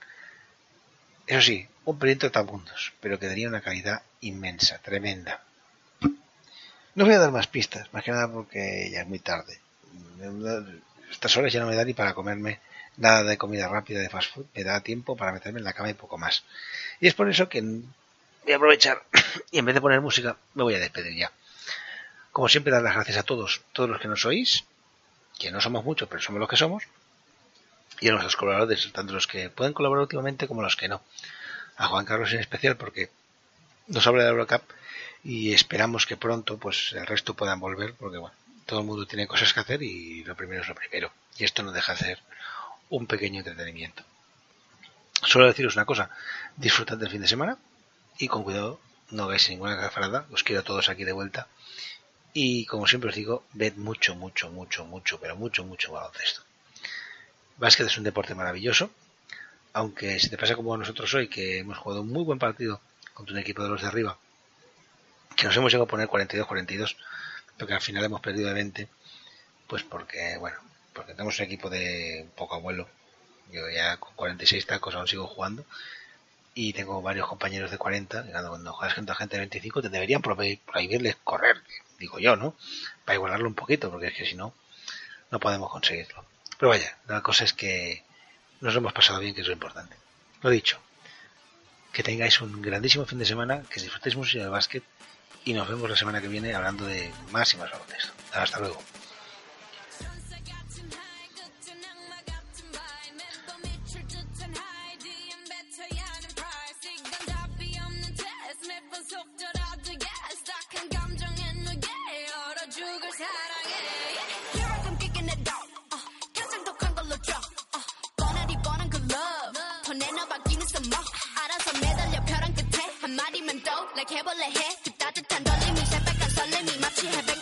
Speaker 3: Eso sí, un pelín trotamundos, pero que daría una calidad inmensa, tremenda. No voy a dar más pistas, más que nada porque ya es muy tarde. Estas horas ya no me da ni para comerme nada de comida rápida de fast food, me da tiempo para meterme en la cama y poco más. Y es por eso que voy a aprovechar y en vez de poner música me voy a despedir ya. Como siempre, dar las gracias a todos, todos los que nos oís, que no somos muchos, pero somos los que somos, y a nuestros colaboradores, tanto los que pueden colaborar últimamente como los que no. A Juan Carlos en especial, porque
Speaker 6: nos habla de la Eurocup y esperamos que pronto pues el resto puedan volver porque bueno, todo el mundo tiene cosas que hacer y lo primero es lo primero. Y esto no deja de ser un pequeño entretenimiento. Solo deciros una cosa, disfrutad del fin de semana y con cuidado, no hagáis ninguna cafrada, os quiero a todos aquí de vuelta. Y como siempre os digo, ved mucho, mucho, mucho, mucho, pero mucho, mucho baloncesto. Básquet es un deporte maravilloso, aunque si te pasa como nosotros hoy, que hemos jugado un muy buen partido contra un equipo de los de arriba, que nos hemos llegado a poner 42-42, pero que al final hemos perdido de 20, pues porque, bueno, porque tenemos un equipo de poco abuelo. Yo ya con 46 tacos aún sigo jugando y tengo varios compañeros de 40. cuando juegas con gente de 25 te deberían prohibirles correr, digo yo, ¿no? Para igualarlo un poquito, porque es que si no, no podemos conseguirlo. Pero vaya, la cosa es que nos hemos pasado bien, que es lo importante. Lo dicho, que tengáis un grandísimo fin de semana, que disfrutéis mucho del básquet y nos vemos la semana que viene hablando de más y más baloncesto. Hasta luego. like 해볼래 해. 그 따뜻한 떨림이 새빨간 설렘이 마치 해변